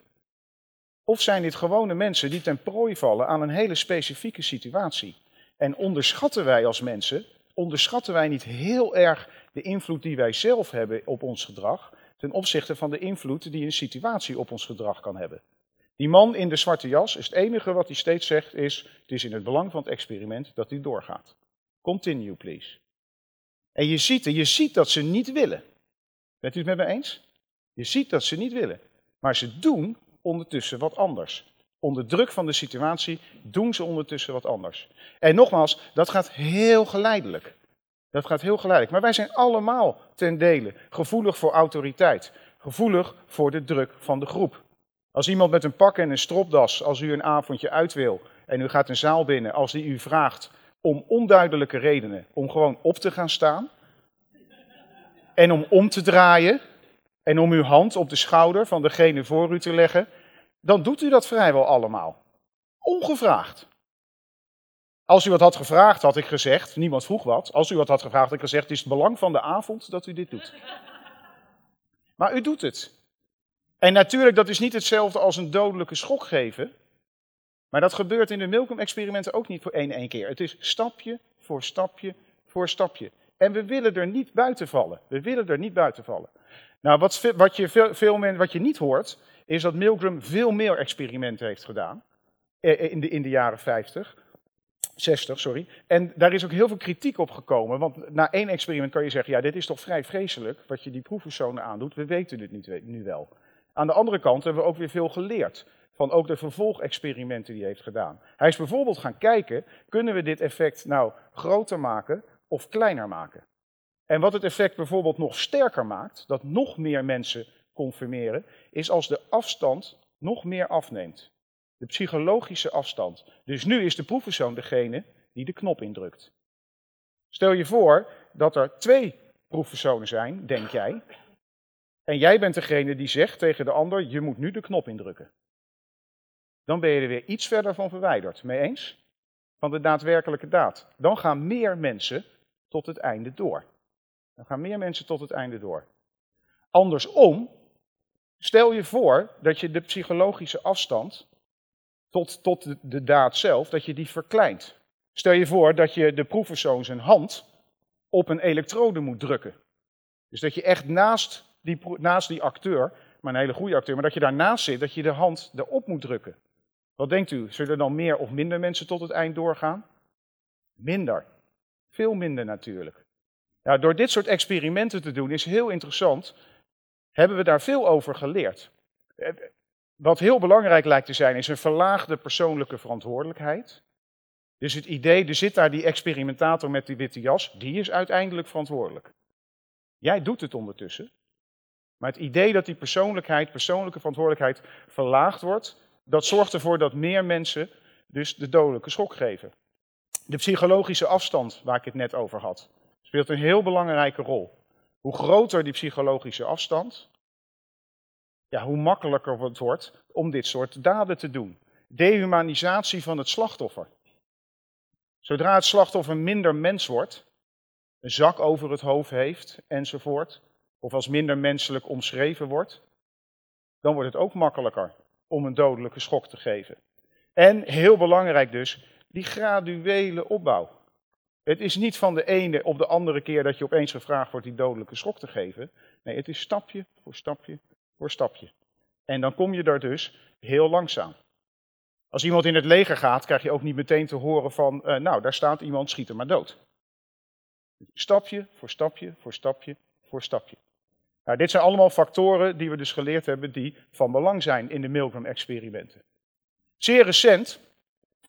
Of zijn dit gewone mensen die ten prooi vallen aan een hele specifieke situatie? En onderschatten wij als mensen, onderschatten wij niet heel erg de invloed die wij zelf hebben op ons gedrag, ten opzichte van de invloed die een situatie op ons gedrag kan hebben? Die man in de zwarte jas, is het enige wat hij steeds zegt is, het is in het belang van het experiment dat hij doorgaat. Continue, please. En je ziet, je ziet dat ze niet willen. Bent u het met me eens? Je ziet dat ze niet willen. Maar ze doen ondertussen wat anders. Onder druk van de situatie doen ze ondertussen wat anders. En nogmaals, dat gaat heel geleidelijk. Dat gaat heel geleidelijk. Maar wij zijn allemaal ten dele gevoelig voor autoriteit. Gevoelig voor de druk van de groep. Als iemand met een pak en een stropdas, als u een avondje uit wil en u gaat een zaal binnen, als die u vraagt om onduidelijke redenen, om gewoon op te gaan staan en om om te draaien en om uw hand op de schouder van degene voor u te leggen, dan doet u dat vrijwel allemaal. Ongevraagd. Als u wat had gevraagd, had ik gezegd, niemand vroeg wat, als u wat had gevraagd, had ik gezegd, het is het belang van de avond dat u dit doet. Maar u doet het. En natuurlijk, dat is niet hetzelfde als een dodelijke schok geven. Maar dat gebeurt in de Milgram-experimenten ook niet voor één één keer. Het is stapje voor stapje voor stapje. En we willen er niet buiten vallen. We willen er niet buiten vallen. Nou, wat, wat, je, veel, veel men, wat je niet hoort, is dat Milgram veel meer experimenten heeft gedaan. Eh, eh, in de, in de jaren 50. 60, sorry. En daar is ook heel veel kritiek op gekomen. Want na één experiment kan je zeggen: ja, dit is toch vrij vreselijk wat je die proefpersonen aandoet. We weten dit niet, nu wel. Aan de andere kant hebben we ook weer veel geleerd van ook de vervolgexperimenten die hij heeft gedaan. Hij is bijvoorbeeld gaan kijken, kunnen we dit effect nou groter maken of kleiner maken? En wat het effect bijvoorbeeld nog sterker maakt, dat nog meer mensen confirmeren, is als de afstand nog meer afneemt. De psychologische afstand. Dus nu is de proefpersoon degene die de knop indrukt. Stel je voor dat er twee proefpersonen zijn, denk jij, en jij bent degene die zegt tegen de ander, je moet nu de knop indrukken. Dan ben je er weer iets verder van verwijderd. Mee eens? Van de daadwerkelijke daad. Dan gaan meer mensen tot het einde door. Dan gaan meer mensen tot het einde door. Andersom, stel je voor dat je de psychologische afstand tot, tot de, daad zelf, dat je die verkleint. Stel je voor dat je de proefpersoon zijn hand op een elektrode moet drukken. Dus dat je echt naast die, naast die acteur, maar een hele goede acteur, maar dat je daarnaast zit, dat je de hand erop moet drukken. Wat denkt u? Zullen dan meer of minder mensen tot het eind doorgaan? Minder. Veel minder natuurlijk. Door dit soort experimenten te doen is heel interessant. Hebben we daar veel over geleerd. Eh, wat heel belangrijk lijkt te zijn, is een verlaagde persoonlijke verantwoordelijkheid. Dus het idee, er zit daar die experimentator met die witte jas, die is uiteindelijk verantwoordelijk. Jij doet het ondertussen. Maar het idee dat die persoonlijkheid, persoonlijke verantwoordelijkheid verlaagd wordt, dat zorgt ervoor dat meer mensen dus de dodelijke schok geven. De psychologische afstand, waar ik het net over had, speelt een heel belangrijke rol. Hoe groter die psychologische afstand, ja, hoe makkelijker het wordt om dit soort daden te doen. Dehumanisatie van het slachtoffer. Zodra het slachtoffer minder mens wordt, een zak over het hoofd heeft enzovoort, of als minder menselijk omschreven wordt, dan wordt het ook makkelijker om een dodelijke schok te geven. En heel belangrijk dus, die graduele opbouw. Het is niet van de ene op de andere keer dat je opeens gevraagd wordt die dodelijke schok te geven. Nee, het is stapje voor stapje voor stapje. En dan kom je daar dus heel langzaam. Als iemand in het leger gaat, krijg je ook niet meteen te horen van, uh, nou, daar staat iemand, schiet hem maar dood. Stapje voor stapje voor stapje voor stapje. Nou, dit zijn allemaal factoren die we dus geleerd hebben die van belang zijn in de Milgram-experimenten. Zeer recent,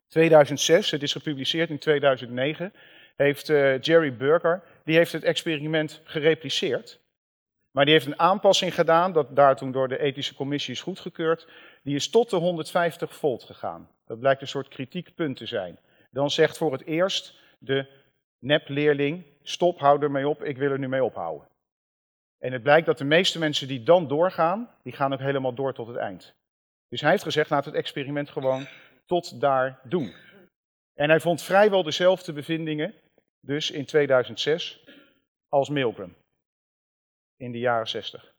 2006, het is gepubliceerd in 2009, heeft uh, Jerry Burger, die heeft het experiment gerepliceerd. Maar die heeft een aanpassing gedaan, dat daar toen door de ethische commissie is goedgekeurd. Die is tot de 150 volt gegaan. Dat blijkt een soort kritiekpunt te zijn. Dan zegt voor het eerst de nepleerling, stop, hou ermee op, ik wil er nu mee ophouden. En het blijkt dat de meeste mensen die dan doorgaan, die gaan ook helemaal door tot het eind. Dus hij heeft gezegd, laat het experiment gewoon tot daar doen. En hij vond vrijwel dezelfde bevindingen, dus in 2006, als Milgram. In de jaren 60.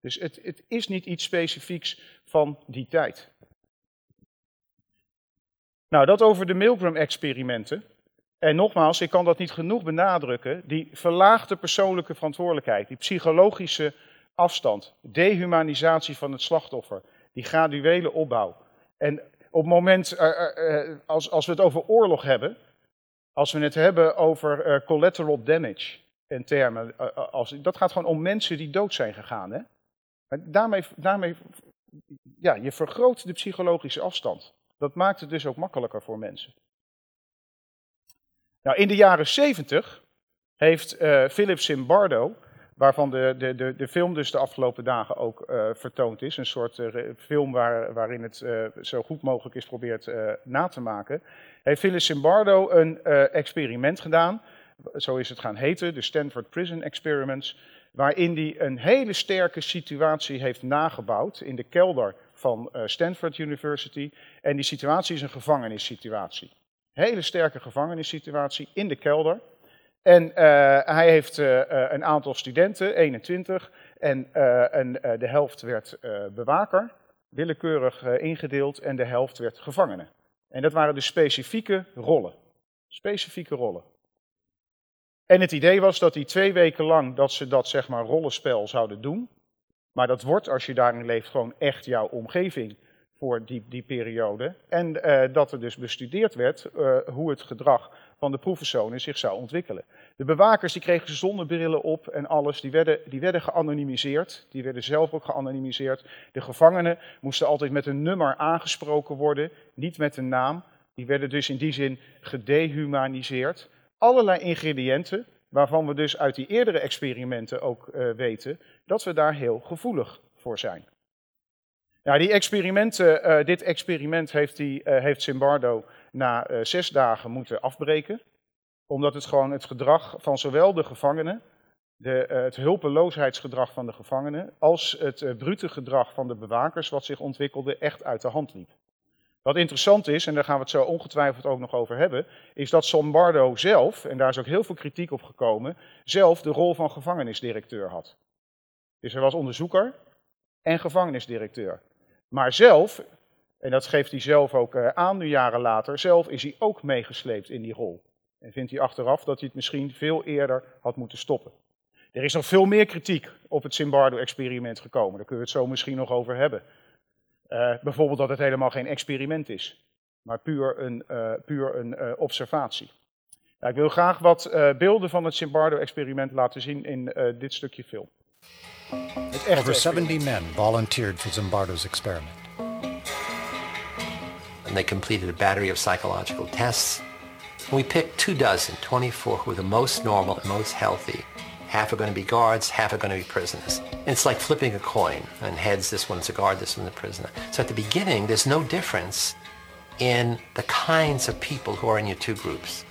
Dus het, het is niet iets specifieks van die tijd. Nou, dat over de Milgram-experimenten. En nogmaals, ik kan dat niet genoeg benadrukken. Die verlaagde persoonlijke verantwoordelijkheid, die psychologische afstand, dehumanisatie van het slachtoffer, die graduele opbouw. En op het moment, uh, uh, als, als we het over oorlog hebben, als we het hebben over uh, collateral damage en termen, als, dat gaat gewoon om mensen die dood zijn gegaan. Hè? Maar daarmee, daarmee, ja, je vergroot de psychologische afstand. Dat maakt het dus ook makkelijker voor mensen. Nou, in de jaren 70 heeft Philip Zimbardo waarvan de, de, de, de film dus de afgelopen dagen ook uh, vertoond is. Een soort uh, film waar, waarin het uh, zo goed mogelijk is geprobeerd na te maken. Heeft Phyllis Zimbardo een experiment gedaan, zo is het gaan heten, de Stanford Prison Experiments, waarin hij een hele sterke situatie heeft nagebouwd in de kelder van Stanford University. En die situatie is een gevangenissituatie. Hele sterke gevangenissituatie in de kelder. En uh, hij heeft een aantal studenten, 21, en, de helft werd bewaker, willekeurig ingedeeld, en de helft werd gevangene. En dat waren dus specifieke rollen. Specifieke rollen. En het idee was dat die twee weken lang dat ze dat zeg maar rollenspel zouden doen. Maar dat wordt, als je daarin leeft, gewoon echt jouw omgeving voor die, die periode. En dat er dus bestudeerd werd hoe het gedrag van de proefpersonen zich zou ontwikkelen. De bewakers die kregen zonnebrillen op en alles, die werden, die werden geanonimiseerd. Die werden zelf ook geanonimiseerd. De gevangenen moesten altijd met een nummer aangesproken worden, niet met een naam. Die werden dus in die zin gedehumaniseerd. Allerlei ingrediënten, waarvan we dus uit die eerdere experimenten ook uh, weten, dat we daar heel gevoelig voor zijn. Nou, die experimenten, uh, dit experiment heeft, die, uh, heeft Zimbardo na zes dagen moeten afbreken. Omdat het gewoon het gedrag van zowel de gevangenen, de, uh, het hulpeloosheidsgedrag van de gevangenen, als het uh, brute gedrag van de bewakers wat zich ontwikkelde, echt uit de hand liep. Wat interessant is, en daar gaan we het zo ongetwijfeld ook nog over hebben, is dat Sombardo zelf, en daar is ook heel veel kritiek op gekomen, zelf de rol van gevangenisdirecteur had. Dus hij was onderzoeker en gevangenisdirecteur. Maar zelf, en dat geeft hij zelf ook uh, aan, nu jaren later. Zelf is hij ook meegesleept in die rol. En vindt hij achteraf dat hij het misschien veel eerder had moeten stoppen. Er is nog veel meer kritiek op het Zimbardo-experiment gekomen. Daar kunnen we het zo misschien nog over hebben. Uh, bijvoorbeeld dat het helemaal geen experiment is, maar puur een, uh, puur een observatie. Ja, ik wil graag wat beelden van het Zimbardo-experiment laten zien in dit stukje film. Over 70 men volunteered for Zimbardo's experiment. and they completed a battery of psychological tests. We picked two dozen, 24 who were the most normal and most healthy. Half are going to be guards, half are going to be prisoners. And it's like flipping a coin. And heads, this one's a guard, this one's a prisoner. So at the beginning, there's no difference in the kinds of people who are in your two groups.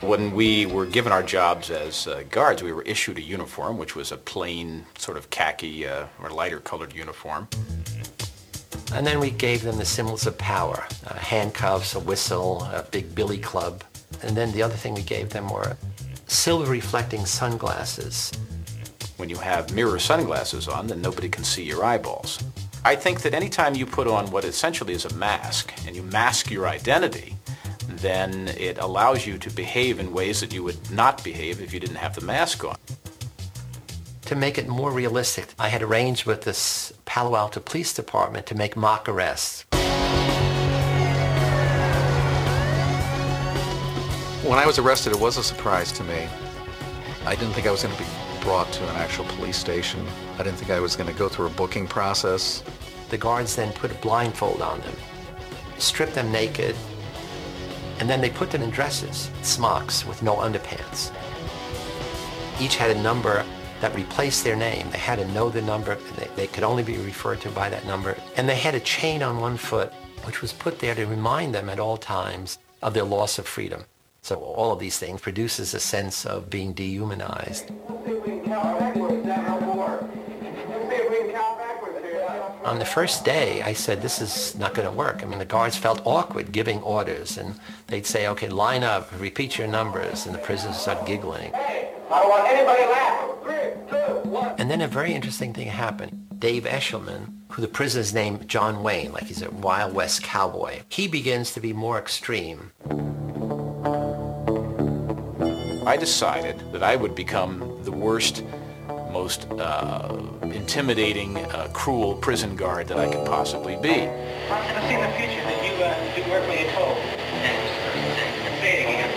When we were given our jobs as uh, guards, we were issued a uniform, which was a plain, sort of khaki uh, or lighter colored uniform. And then we gave them the symbols of power, uh, handcuffs, a whistle, a big billy club. And then the other thing we gave them were silver reflecting sunglasses. When you have mirror sunglasses on, then nobody can see your eyeballs. I think that anytime you put on what essentially is a mask and you mask your identity, then it allows you to behave in ways that you would not behave if you didn't have the mask on. To make it more realistic, I had arranged with this Palo Alto Police Department to make mock arrests. When I was arrested, it was a surprise to me. I didn't think I was going to be brought to an actual police station. I didn't think I was going to go through a booking process. The guards then put a blindfold on them, stripped them naked, and then they put them in dresses, smocks with no underpants. Each had a number that replaced their name. They had to know the number. They, they, could only be referred to by that number. And they had a chain on one foot, which was put there to remind them at all times of their loss of freedom. So all of these things produces a sense of being dehumanized. On the first day, I said, this is not going to work. I mean, the guards felt awkward giving orders, and they'd say, okay, line up, repeat your numbers, and the prisoners start giggling. I don't want anybody laughing. Three, two, one. And then a very interesting thing happened. Dave Eshelman, who the prisoner's named John Wayne, like he's a Wild West cowboy. He begins to be more extreme. I decided that I would become the worst, most uh, intimidating, uh, cruel prison guard that I could possibly be. I've seen the future that you uh, do work when you're told. Say it again.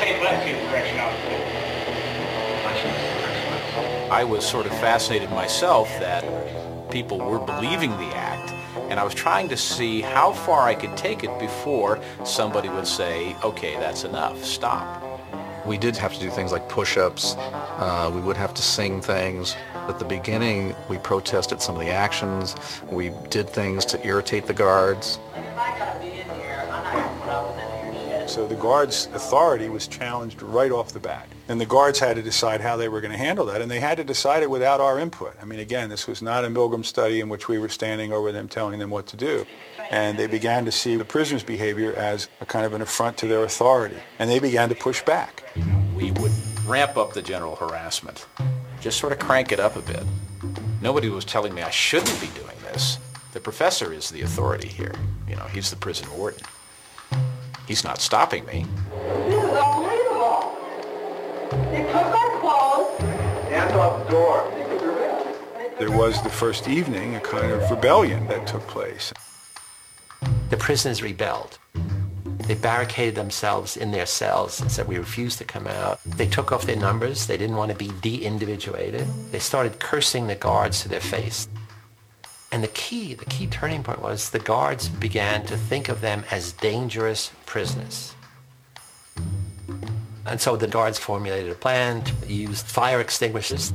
Say Blackfield Correctional I was sort of fascinated myself that people were believing the act, and I was trying to see how far I could take it before somebody would say, okay, that's enough, stop. We did have to do things like push-ups. Uh, we would have to sing things. At the beginning, we protested some of the actions. We did things to irritate the guards. So the guards' authority was challenged right off the bat. And the guards had to decide how they were going to handle that, and they had to decide it without our input. I mean, again, this was not a Milgram study in which we were standing over them telling them what to do. And they began to see the prisoners' behavior as a kind of an affront to their authority, and they began to push back. We would ramp up the general harassment, just sort of crank it up a bit. Nobody was telling me I shouldn't be doing this. The professor is the authority here. You know, he's the prison warden. He's not stopping me. There was the first evening a kind of rebellion that took place. The prisoners rebelled. They barricaded themselves in their cells and said, we refuse to come out. They took off their numbers. They didn't want to be de-individuated. They started cursing the guards to their face. And the key, the key turning point was the guards began to think of them as dangerous prisoners. And so the guards formulated a plan, used fire extinguishers,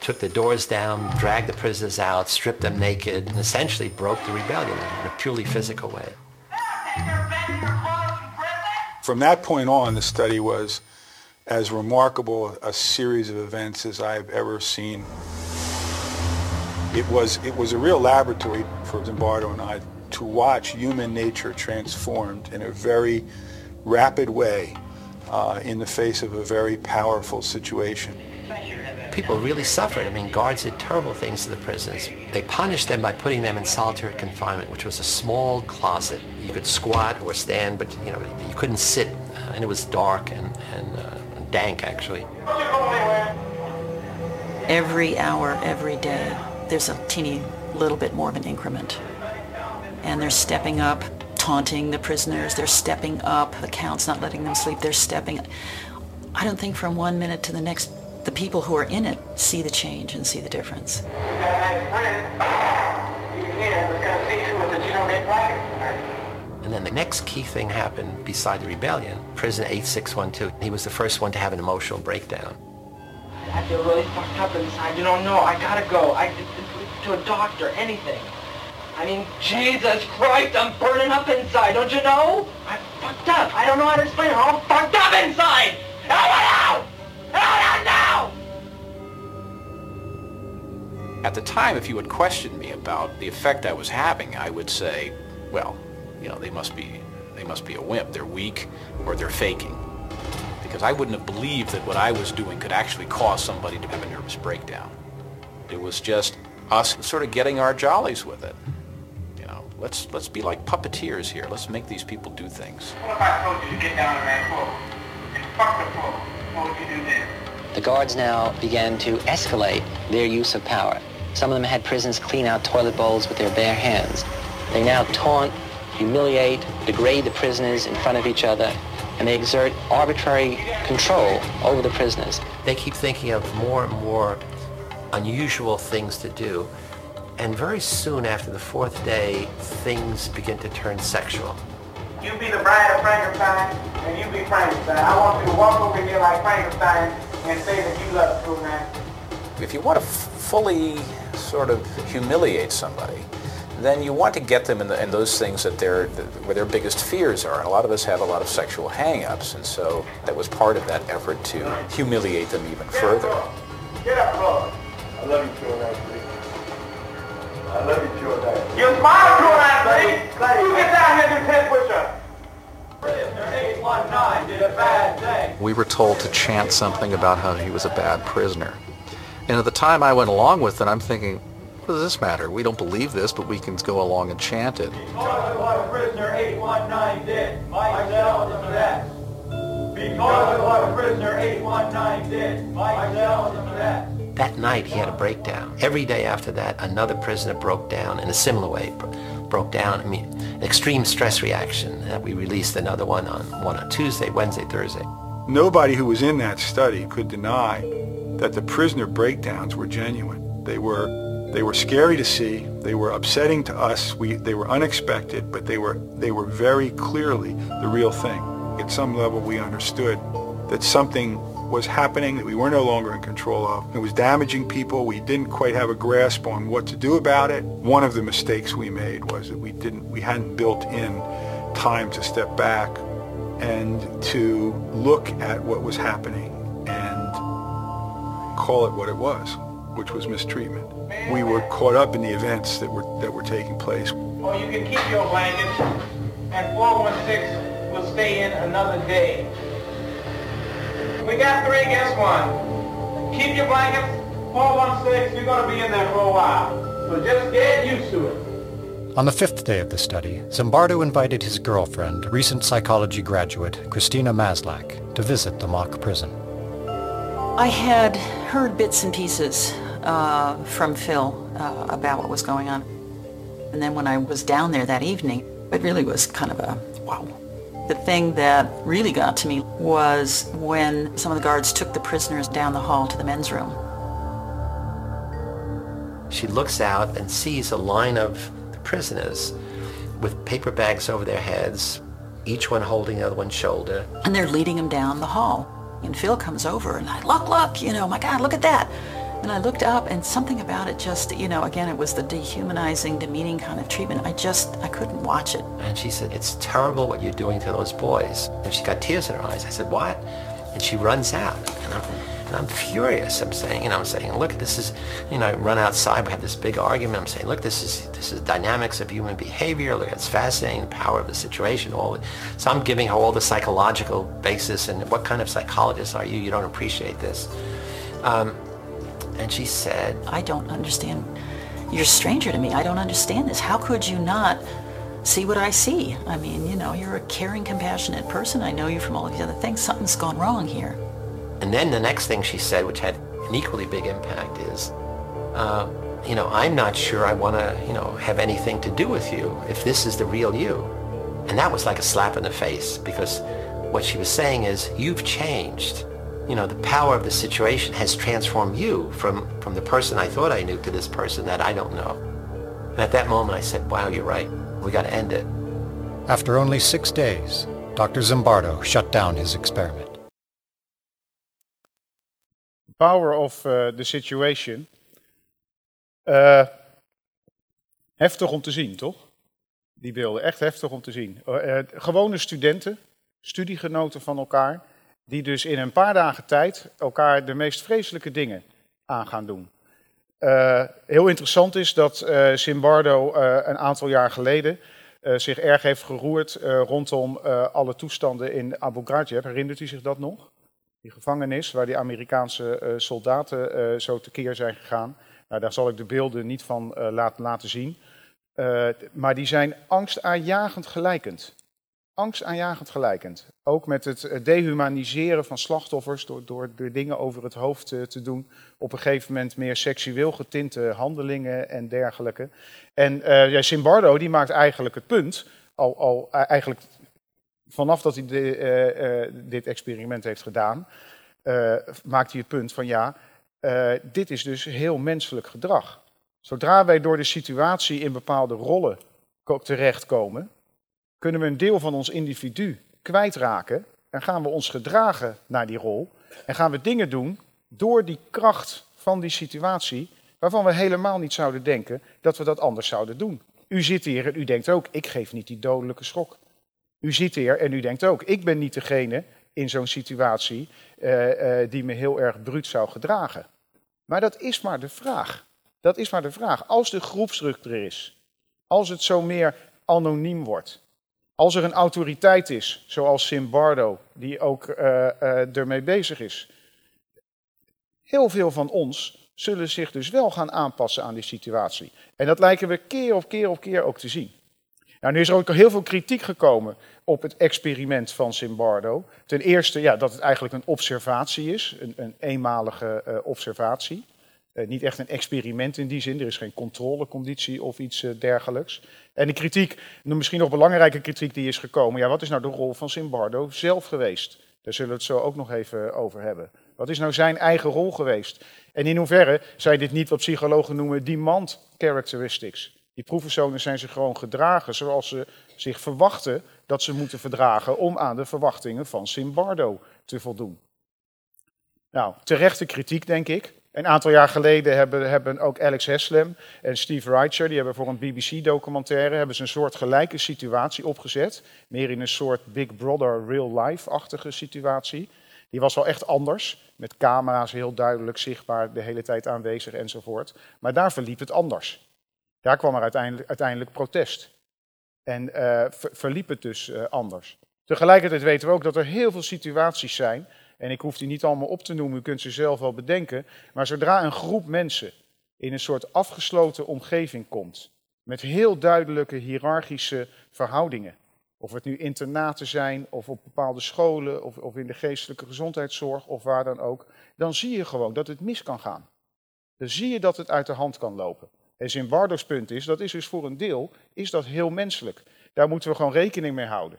took the doors down, dragged the prisoners out, stripped them naked, and essentially broke the rebellion in a purely physical way. From that point on, the study was as remarkable a series of events as I've ever seen. It was, it was a real laboratory for Zimbardo and I to watch human nature transformed in a very rapid way uh, in the face of a very powerful situation. People really suffered. I mean, guards did terrible things to the prisoners. They punished them by putting them in solitary confinement, which was a small closet. You could squat or stand, but you know you couldn't sit, uh, and it was dark and, and uh, dank actually. Every hour, every day, there's a teeny little bit more of an increment. And they're stepping up, taunting the prisoners. They're stepping up. The count's not letting them sleep. They're stepping. I don't think from one minute to the next, the people who are in it see the change and see the difference. And then the next key thing happened beside the rebellion. Prison 8612, he was the first one to have an emotional breakdown. I feel really fucked up inside. You don't know. I gotta go. I to a doctor, anything. I mean, Jesus Christ, I'm burning up inside. Don't you know? I'm fucked up. I don't know how to explain it. I'm fucked up inside. Help me out! Help me out now! At the time, if you had questioned me about the effect I was having, I would say, well, you know, they must be, they must be a wimp. They're weak or they're faking. Because I wouldn't have believed that what I was doing could actually cause somebody to have a nervous breakdown. It was just us sort of getting our jollies with it. You know, let's let's be like puppeteers here. Let's make these people do things. What if I told you to get down on that floor and fuck the floor? What would you do then? The guards now began to escalate their use of power. Some of them had prisons clean out toilet bowls with their bare hands. They now taunt, humiliate, degrade the prisoners in front of each other, and they exert arbitrary control over the prisoners. They keep thinking of more and more unusual things to do. And very soon after the fourth day, things begin to turn sexual. You be the bride of Frankenstein, and you be Frankenstein. I want you to walk over here like Frankenstein and say that you love Superman. If you want to f- fully sort of humiliate somebody, then you want to get them in, the, in those things that they're, where their biggest fears are. And a lot of us have a lot of sexual hang-ups, and so that was part of that effort to humiliate them even further. Get up, Lord. I love you, Joe Ashley. I love you, Joe Ashley. You smile, Joe Ashley. You get down here and do 10 push-ups. Prisoner 819 did a bad thing. We were told to chant something about how he was a bad prisoner. And at the time I went along with it, I'm thinking, what does this matter? We don't believe this, but we can go along and chant it. Because of what prisoner 819 did, myself and that. Because of what prisoner 819 did, myself and that. Night he had a breakdown. Every day after that, another prisoner broke down in a similar way. Broke down, I mean, extreme stress reaction. We released another one on one on Tuesday, Wednesday, Thursday. Nobody who was in that study could deny that the prisoner breakdowns were genuine. They were, they were scary to see. They were upsetting to us. We, they were unexpected, but they were, they were very clearly the real thing. At some level, we understood that something was happening that we were no longer in control of. It was damaging people. We didn't quite have a grasp on what to do about it. One of the mistakes we made was that we didn't, we hadn't built in time to step back and to look at what was happening and call it what it was, which was mistreatment. We were caught up in the events that were that were taking place. Well, you can keep your blankets and 416 will stay in another day. We got three, against one. Keep your blankets, 416, you're going to be in there for a while. So just get used to it. On the fifth day of the study, Zimbardo invited his girlfriend, recent psychology graduate Christina Maslach, to visit the mock prison. I had heard bits and pieces uh, from Phil uh, about what was going on. And then when I was down there that evening, it really was kind of a wow. The thing that really got to me was when some of the guards took the prisoners down the hall to the men's room. She looks out and sees a line of the prisoners with paper bags over their heads, each one holding the other one's shoulder. And they're leading them down the hall. And Phil comes over and I, look, look, you know, my God, look at that. And I looked up and something about it just, you know, again, it was the dehumanizing, demeaning kind of treatment. I just, I couldn't watch it. And she said, it's terrible what you're doing to those boys. And she got tears in her eyes. I said, what? And she runs out. And I'm, and I'm furious. I'm saying, you know, I'm saying, look, this is, you know, I run outside. We have this big argument. I'm saying, look, this is this is dynamics of human behavior. Look, it's fascinating, the power of the situation. All, so I'm giving her all the psychological basis. And what kind of psychologist are you? You don't appreciate this. Um, and she said, I don't understand. You're a stranger to me. I don't understand this. How could you not see what I see? I mean, you know, you're a caring, compassionate person. I know you from all these other things. Something's gone wrong here. And then the next thing she said, which had an equally big impact, is, uh, you know, I'm not sure I want to, you know, have anything to do with you if this is the real you. And that was like a slap in the face because what she was saying is, you've changed. You know, the power of the situation has transformed you from, from the person I thought I knew to this person that I don't know. And at that moment I said, wow, you're right. We got to end it. After only six days, Dr. Zimbardo shut down his experiment. Power of uh, the situation. Uh, heftig om te zien, toch? Die beelden, echt heftig om te zien. Uh, gewone studenten, studiegenoten van elkaar, die dus in een paar dagen tijd elkaar de meest vreselijke dingen aan gaan doen. Uh, heel interessant is dat uh, Zimbardo uh, een aantal jaar geleden zich erg heeft geroerd rondom alle toestanden in Abu Ghraib. Herinnert u zich dat nog? Die gevangenis waar die Amerikaanse soldaten zo tekeer zijn gegaan. Nou, daar zal ik de beelden niet van laten, laten zien. maar die zijn angstaanjagend gelijkend angstaanjagend gelijkend. Ook met het dehumaniseren van slachtoffers door, door, dingen over het hoofd te, te, doen. Op een gegeven moment meer seksueel getinte handelingen en dergelijke. En uh, ja, Simbardo die maakt eigenlijk het punt, al, al eigenlijk vanaf dat hij dit experiment heeft gedaan, maakt hij het punt van ja, dit is dus heel menselijk gedrag. Zodra wij door de situatie in bepaalde rollen terechtkomen, kunnen we een deel van ons individu kwijtraken en gaan we ons gedragen naar die rol en gaan we dingen doen door die kracht van die situatie waarvan we helemaal niet zouden denken dat we dat anders zouden doen. U zit hier en u denkt ook, ik geef niet die dodelijke schok. U zit hier en u denkt ook, ik ben niet degene in zo'n situatie uh, uh, die me heel erg bruut zou gedragen. Maar dat is maar de vraag. Dat is maar de vraag. Als de groepsdruk er is, als het zo meer anoniem wordt, als er een autoriteit is, zoals Simbardo, die ook uh, ermee bezig is. Heel veel van ons zullen zich dus wel gaan aanpassen aan die situatie. En dat lijken we keer op keer op keer ook te zien. Nou, nu is er ook heel veel kritiek gekomen op het experiment van Zimbardo. Ten eerste ja, dat het eigenlijk een observatie is, een, een eenmalige uh, observatie. Uh, niet echt een experiment in die zin, er is geen controleconditie of iets uh, dergelijks. En de kritiek, misschien nog belangrijke kritiek die is gekomen, ja, wat is nou de rol van Zimbardo zelf geweest? Daar zullen we het zo ook nog even over hebben. Wat is nou zijn eigen rol geweest? En in hoeverre zijn dit niet wat psychologen noemen demand characteristics? Die proefpersonen zijn zich gewoon gedragen zoals ze zich verwachten dat ze moeten verdragen om aan de verwachtingen van Simbardo te voldoen. Nou, terechte kritiek denk ik. Een aantal jaar geleden hebben, hebben ook Alex Heslem en Steve Reicher, die hebben voor een BBC-documentaire, hebben ze een soort gelijke situatie opgezet. Meer in een soort Big Brother real-life-achtige situatie. Die was wel echt anders, met camera's heel duidelijk zichtbaar de hele tijd aanwezig enzovoort. Maar daar verliep het anders. Daar kwam er uiteindelijk, uiteindelijk protest. En uh, verliep het dus uh, anders. Tegelijkertijd weten we ook dat er heel veel situaties zijn, en ik hoef die niet allemaal op te noemen, u kunt ze zelf wel bedenken, maar zodra een groep mensen in een soort afgesloten omgeving komt, met heel duidelijke hiërarchische verhoudingen, of het nu internaten zijn, of op bepaalde scholen, of, of in de geestelijke gezondheidszorg, of waar dan ook, dan zie je gewoon dat het mis kan gaan. Dan zie je dat het uit de hand kan lopen. En Zimbardo's punt is, dat is dus voor een deel, is dat heel menselijk. Daar moeten we gewoon rekening mee houden.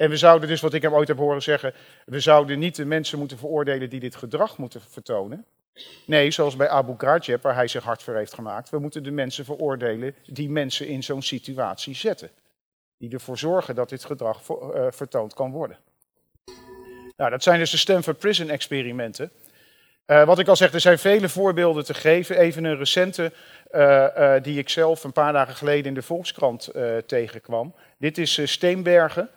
En we zouden dus, wat ik hem ooit heb horen zeggen, we zouden niet de mensen moeten veroordelen die dit gedrag moeten vertonen. Nee, zoals bij Abu Ghraib, waar hij zich hard voor heeft gemaakt, we moeten de mensen veroordelen die mensen in zo'n situatie zetten. Die ervoor zorgen dat dit gedrag uh, vertoond kan worden. Nou, dat zijn dus de Stanford Prison experimenten. Uh, wat ik al zeg, er zijn vele voorbeelden te geven. Even een recente uh, die ik zelf een paar dagen geleden in de Volkskrant tegenkwam. Dit is Steenbergen,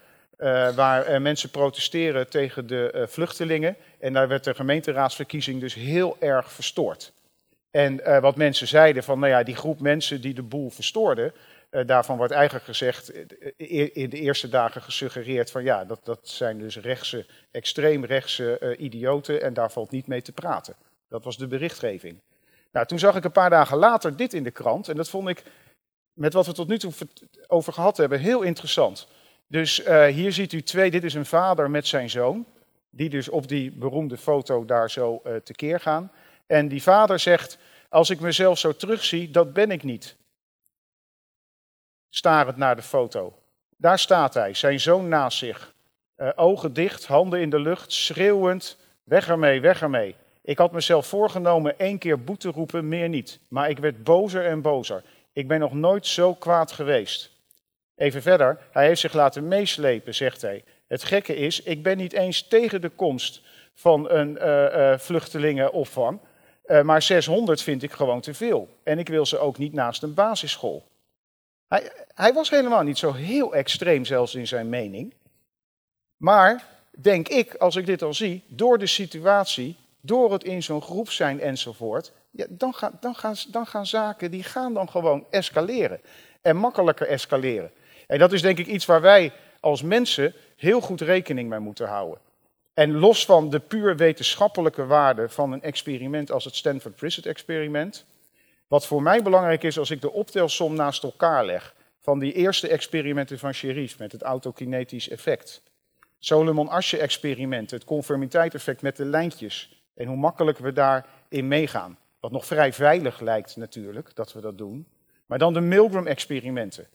waar mensen protesteren tegen de vluchtelingen. En daar werd de gemeenteraadsverkiezing dus heel erg verstoord. En wat mensen zeiden van, nou ja, die groep mensen die de boel verstoorden, daarvan wordt eigenlijk gezegd, in de eerste dagen gesuggereerd van ja, dat, dat zijn dus rechtse, extreemrechtse uh, idioten en daar valt niet mee te praten. Dat was de berichtgeving. Nou, toen zag ik een paar dagen later dit in de krant en dat vond ik, met wat we tot nu toe over gehad hebben, heel interessant. Dus uh, hier ziet u twee, dit is een vader met zijn zoon, die dus op die beroemde foto daar zo tekeer gaan. En die vader zegt, als ik mezelf zo terugzie, dat ben ik niet starend naar de foto. Daar staat hij, zijn zoon naast zich. Uh, ogen dicht, handen in de lucht, schreeuwend, weg ermee, weg ermee. Ik had mezelf voorgenomen één keer boete roepen, meer niet. Maar ik werd bozer en bozer. Ik ben nog nooit zo kwaad geweest. Even verder, hij heeft zich laten meeslepen, zegt hij. Het gekke is, ik ben niet eens tegen de komst van een uh, vluchtelingenopvang. maar 600 vind ik gewoon te veel. En ik wil ze ook niet naast een basisschool. Hij, hij was helemaal niet zo heel extreem zelfs in zijn mening. Maar, denk ik, als ik dit al zie, door de situatie, door het in zo'n groep zijn enzovoort, ja, dan, gaan, dan, gaan, dan gaan zaken die gaan dan gewoon escaleren. En makkelijker escaleren. En dat is denk ik iets waar wij als mensen heel goed rekening mee moeten houden. En los van de puur wetenschappelijke waarde van een experiment als het Stanford Prison experiment, wat voor mij belangrijk is als ik de optelsom naast elkaar leg van die eerste experimenten van Sherif met het autokinetisch effect. Solomon Asche experiment, het conformiteit-effect met de lijntjes en hoe makkelijk we daarin meegaan. Wat nog vrij veilig lijkt natuurlijk dat we dat doen. Maar dan de Milgram-experimenten,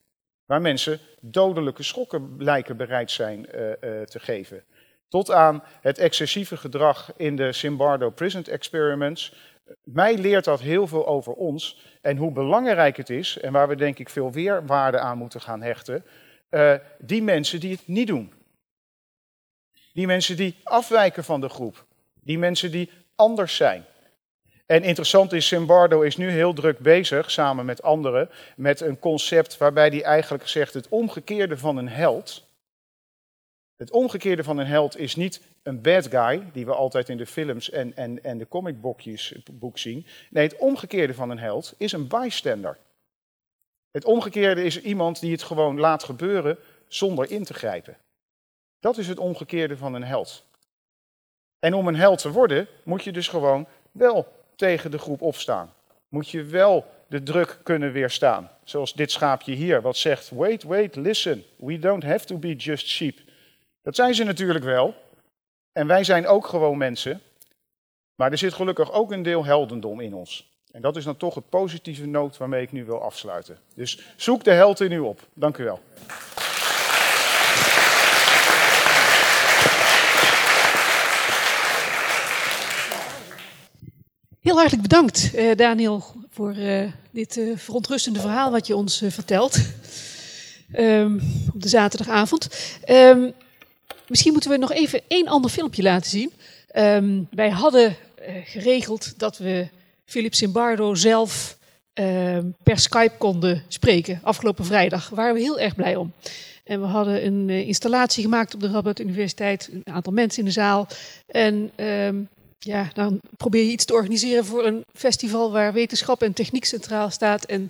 waar mensen dodelijke schokken lijken bereid zijn uh, uh, te geven. Tot aan het excessieve gedrag in de Simbardo Prison Experiments, mij leert dat heel veel over ons en hoe belangrijk het is, en waar we denk ik veel weerwaarde aan moeten gaan hechten, uh, die mensen die het niet doen. Die mensen die afwijken van de groep. Die mensen die anders zijn. En interessant is, Simbardo is nu heel druk bezig, samen met anderen, met een concept waarbij hij eigenlijk zegt het omgekeerde van een held het omgekeerde van een held is niet een bad guy, die we altijd in de films en, en, en de comicboekjes boek zien. Nee, het omgekeerde van een held is een bystander. Het omgekeerde is iemand die het gewoon laat gebeuren zonder in te grijpen. Dat is het omgekeerde van een held. En om een held te worden, moet je dus gewoon wel tegen de groep opstaan. Moet je wel de druk kunnen weerstaan. Zoals dit schaapje hier, wat zegt: Wait, wait, listen. We don't have to be just sheep. Dat zijn ze natuurlijk wel. En wij zijn ook gewoon mensen. Maar er zit gelukkig ook een deel heldendom in ons. En dat is dan toch het positieve noot waarmee ik nu wil afsluiten. Dus zoek de held in u op. Dank u wel. Heel hartelijk bedankt, eh, Daniel, voor uh, dit uh, verontrustende verhaal wat je ons vertelt. Um, op de zaterdagavond. Um, misschien moeten we nog even één ander filmpje laten zien. Um, wij hadden geregeld dat we Philip Zimbardo zelf per Skype konden spreken. Afgelopen vrijdag Daar waren we heel erg blij om. En we hadden een installatie gemaakt op de Rabat Universiteit. Een aantal mensen in de zaal. En ja, dan probeer je iets te organiseren voor een festival waar wetenschap en techniek centraal staat. En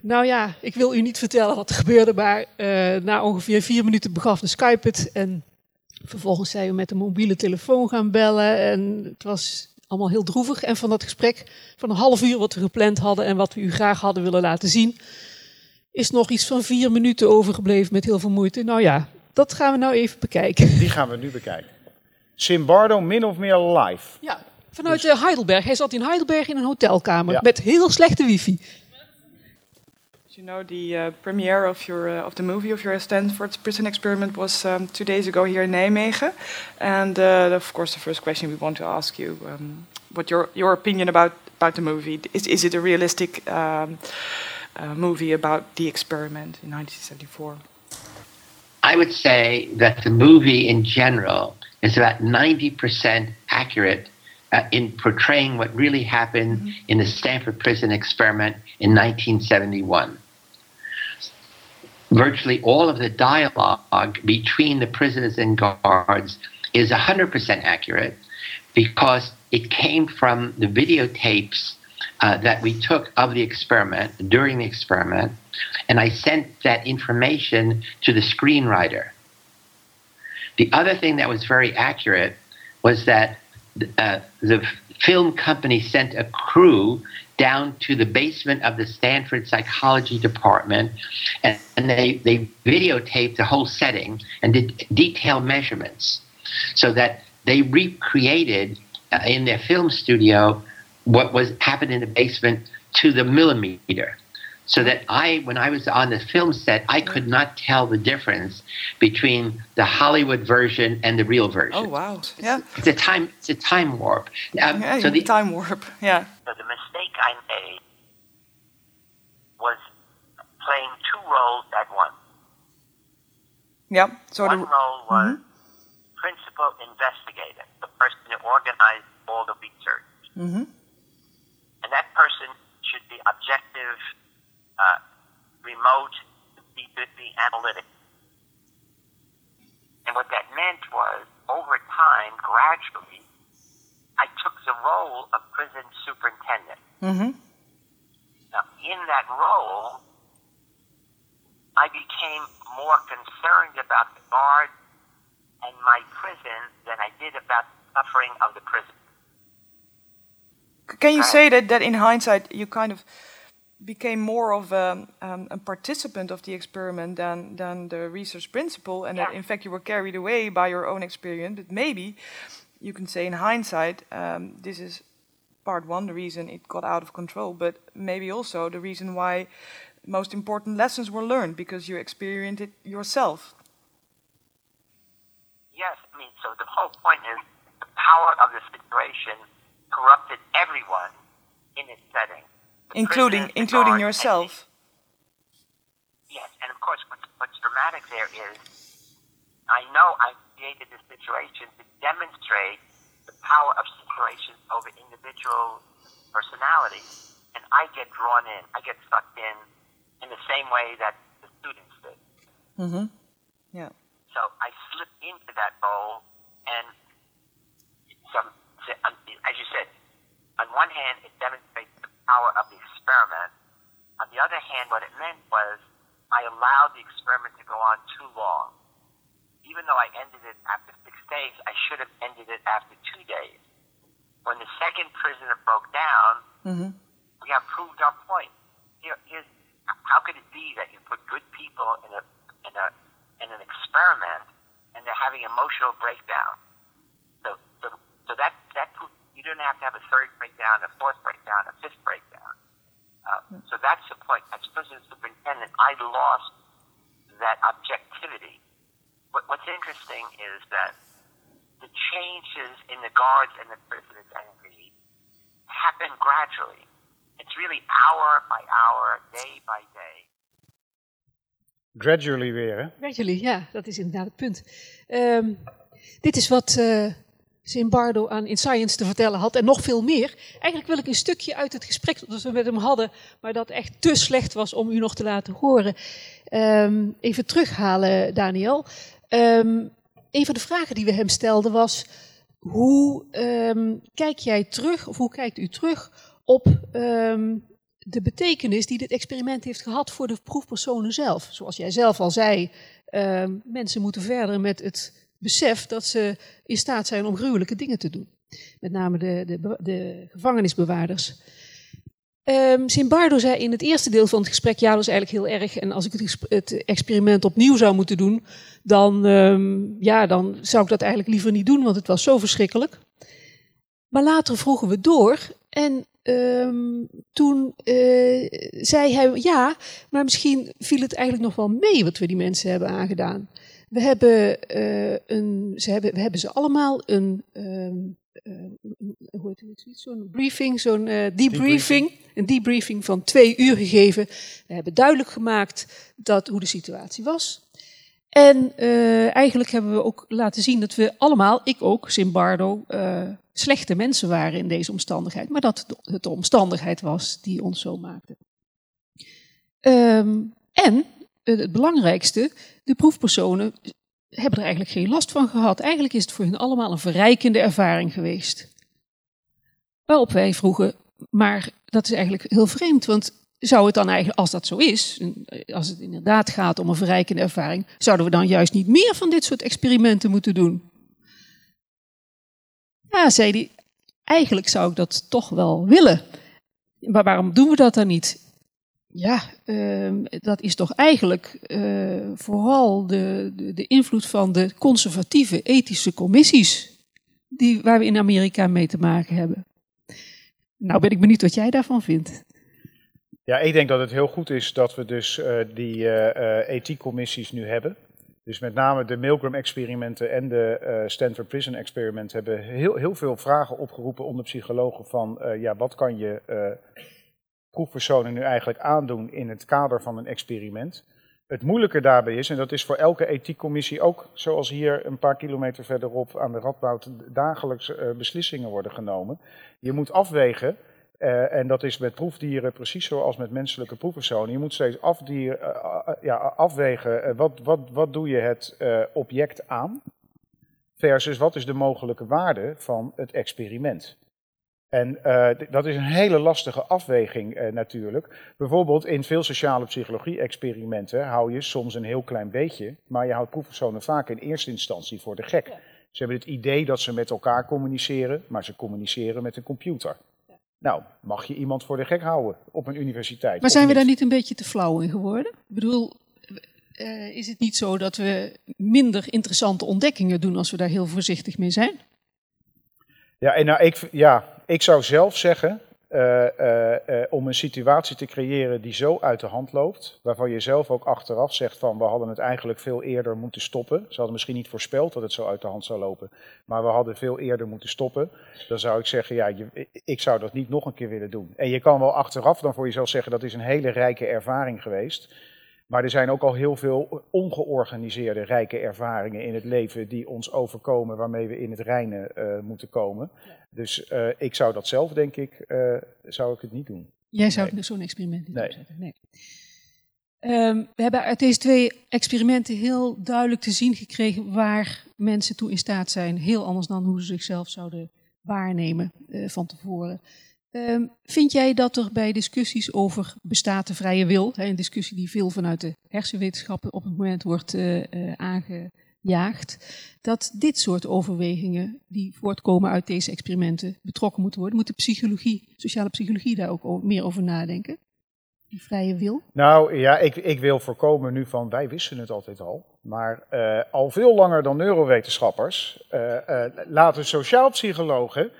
nou ja, ik wil u niet vertellen wat er gebeurde, maar uh, na ongeveer vier minuten begaf de Skype het. En vervolgens zijn we met een mobiele telefoon gaan bellen. En het was allemaal heel droevig. En van dat gesprek van een half uur wat we gepland hadden en wat we u graag hadden willen laten zien, is nog iets van vier minuten overgebleven met heel veel moeite. Nou ja, dat gaan we nou even bekijken. Die gaan we nu bekijken. Simbardo min of meer live. Ja, vanuit dus. Heidelberg. Hij zat in Heidelberg in een hotelkamer ja. met heel slechte wifi. You know, the uh, premiere of your uh, of the movie of your Stanford prison experiment was um, two days ago here in Nijmegen, and uh, of course the first question we want to ask you, um, what your your opinion about about the movie? Is is it a realistic um, uh, movie about the experiment in 1974? I would say that the movie in general is about 90% accurate uh, in portraying what really happened mm-hmm. in the Stanford prison experiment in 1971. Virtually all of the dialogue between the prisoners and guards is 100% accurate because it came from the videotapes uh, that we took of the experiment during the experiment, and I sent that information to the screenwriter. The other thing that was very accurate was that uh, the film company sent a crew down to the basement of the Stanford psychology department and, and they, they videotaped the whole setting and did detailed measurements so that they recreated uh, in their film studio what was happened in the basement to the millimeter so that I, when I was on the film set, I could not tell the difference between the Hollywood version and the real version. Oh wow! Yeah, it's a time, it's a time warp. Um, yeah, so the time warp. Yeah. So the mistake I made was playing two roles at once. Yep. So one the, role was mm-hmm. principal investigator, the person who organized all the research, mm-hmm. and that person should be objective uh, remote B50 analytics. And what that meant was, over time, gradually, I took the role of prison superintendent. Mm-hmm. Now, in that role, I became more concerned about the guards and my prison than I did about the suffering of the prison. Can you say that, that in hindsight you kind of became more of a, um, a, participant of the experiment than, than the research principle, and yeah. that in fact you were carried away by your own experience. But maybe you can say in hindsight, um, this is part one, the reason it got out of control, but maybe also the reason why most important lessons were learned because you experienced it yourself. Yes, I mean, so the whole point is the power of the situation corrupted everyone in its setting including including yourself. Yes, and of course, what's, what's dramatic there is, I know I created this situation to demonstrate the power of situations over individual personalities, and I get drawn in, I get sucked in, in the same way that the students did. Mm-hmm. Yeah. So I slip into that role, and some, as you said, on one hand, it demonstrates power of the experiment. On the other hand, what it meant was I allowed the experiment to go on too long. Even though I ended it after six days, I should have ended it after two days. when the second prisoner broke down, Mm-hmm. we have proved our point. Here, here's, how could it be that you put good people in a in a in an experiment and they're having emotional breakdown? So, so, so that that pro- you don't have to have a third breakdown, a fourth breakdown, a fifth breakdown. Uh, so that's the point. As prison superintendent, I lost that objectivity. What, what's interesting is that the changes in the guards and the prisoners and me happen gradually. It's really hour by hour, day by day. Gradually weer, hè? Gradually, ja, dat is inderdaad het punt. Ehm, dit is wat eh Zimbardo aan In Science te vertellen had en nog veel meer. Eigenlijk wil ik een stukje uit het gesprek dat we met hem hadden, maar dat echt te slecht was om u nog te laten horen, ehm, even terughalen, Daniel. Ehm, een van de vragen die we hem stelden was, hoe ehm, kijk jij terug, of hoe kijkt u terug op de betekenis die dit experiment heeft gehad voor de proefpersonen zelf? Zoals jij zelf al zei, mensen moeten verder met het besef dat ze in staat zijn om gruwelijke dingen te doen. Met name de, de, de gevangenisbewaarders. Ehm Zimbardo zei in het eerste deel van het gesprek, ja, dat is eigenlijk heel erg. En als ik het, het experiment opnieuw zou moeten doen, dan, ehm, ja, dan zou ik dat eigenlijk liever niet doen, want het was zo verschrikkelijk. Maar later vroegen we door en ehm, toen eh, zei hij, ja, maar misschien viel het eigenlijk nog wel mee wat we die mensen hebben aangedaan. We hebben, eh, een, ze hebben, we hebben ze allemaal een, ehm, eh, hoe heet het, zo'n briefing, zo'n eh, debriefing, een debriefing van twee uur gegeven. We hebben duidelijk gemaakt dat, hoe de situatie was. En eigenlijk hebben we ook laten zien dat we allemaal, ik ook, Zimbardo, slechte mensen waren in deze omstandigheid. Maar dat het de omstandigheid was die ons zo maakte. Ehm, en het belangrijkste, de proefpersonen hebben er eigenlijk geen last van gehad. Eigenlijk is het voor hen allemaal een verrijkende ervaring geweest. Waarop wij vroegen, maar dat is eigenlijk heel vreemd, want zou het dan eigenlijk, als dat zo is, als het inderdaad gaat om een verrijkende ervaring, zouden we dan juist niet meer van dit soort experimenten moeten doen? Ja, zei hij, eigenlijk zou ik dat toch wel willen. Maar waarom doen we dat dan niet? Ja, ehm, dat is toch eigenlijk eh, vooral de, de, de invloed van de conservatieve ethische commissies die, waar we in Amerika mee te maken hebben. Nou ben ik benieuwd wat jij daarvan vindt. Ja, ik denk dat het heel goed is dat we dus eh, die eh, eh, ethiekcommissies nu hebben. Dus met name de Milgram-experimenten en de Stanford Prison Experiment hebben heel, heel veel vragen opgeroepen onder psychologen van ja, wat kan je proefpersonen nu eigenlijk aandoen in het kader van een experiment. Het moeilijke daarbij is, en dat is voor elke ethiekcommissie ook, zoals hier een paar kilometer verderop aan de Radboud dagelijks eh, beslissingen worden genomen. Je moet afwegen, eh, en dat is met proefdieren precies zoals met menselijke proefpersonen. Je moet steeds eh, ja, afwegen, wat, wat, wat doe je het object aan, versus wat is de mogelijke waarde van het experiment. En eh, dat is een hele lastige afweging eh, natuurlijk. Bijvoorbeeld in veel sociale psychologie-experimenten hou je soms een heel klein beetje, maar je houdt proefpersonen vaak in eerste instantie voor de gek. Ze hebben het idee dat ze met elkaar communiceren, maar ze communiceren met een computer. Nou, mag je iemand voor de gek houden op een universiteit? Maar zijn we niet? daar niet een beetje te flauw in geworden? Ik bedoel, eh, is het niet zo dat we minder interessante ontdekkingen doen als we daar heel voorzichtig mee zijn? Ja, en nou, ik, ja, ik zou zelf zeggen, eh, eh, eh, om een situatie te creëren die zo uit de hand loopt, waarvan je zelf ook achteraf zegt van we hadden het eigenlijk veel eerder moeten stoppen. Ze hadden misschien niet voorspeld dat het zo uit de hand zou lopen, maar we hadden veel eerder moeten stoppen. Dan zou ik zeggen, ja, ik zou dat niet nog een keer willen doen. En je kan wel achteraf dan voor jezelf zeggen dat is een hele rijke ervaring geweest. Maar er zijn ook al heel veel ongeorganiseerde rijke ervaringen in het leven die ons overkomen, waarmee we in het reine eh, moeten komen. Dus eh, ik zou dat zelf, denk ik, eh, zou ik het niet doen. Jij zou zo'n experiment niet Nee. opzetten. Nee. Ehm, we hebben uit deze twee experimenten heel duidelijk te zien gekregen waar mensen toe in staat zijn. Heel anders dan hoe ze zichzelf zouden waarnemen eh, van tevoren. Ehm, vind jij dat er bij discussies over bestaat de vrije wil, een discussie die veel vanuit de hersenwetenschappen op het moment wordt eh, eh, aange, jaagt, dat dit soort overwegingen die voortkomen uit deze experimenten betrokken moeten worden. Moet de psychologie, sociale psychologie daar ook meer over nadenken? Die vrije wil? Nou ja, ik, ik wil voorkomen nu van wij wisten het altijd al. Maar uh, al veel langer dan neurowetenschappers laten sociaalpsychologen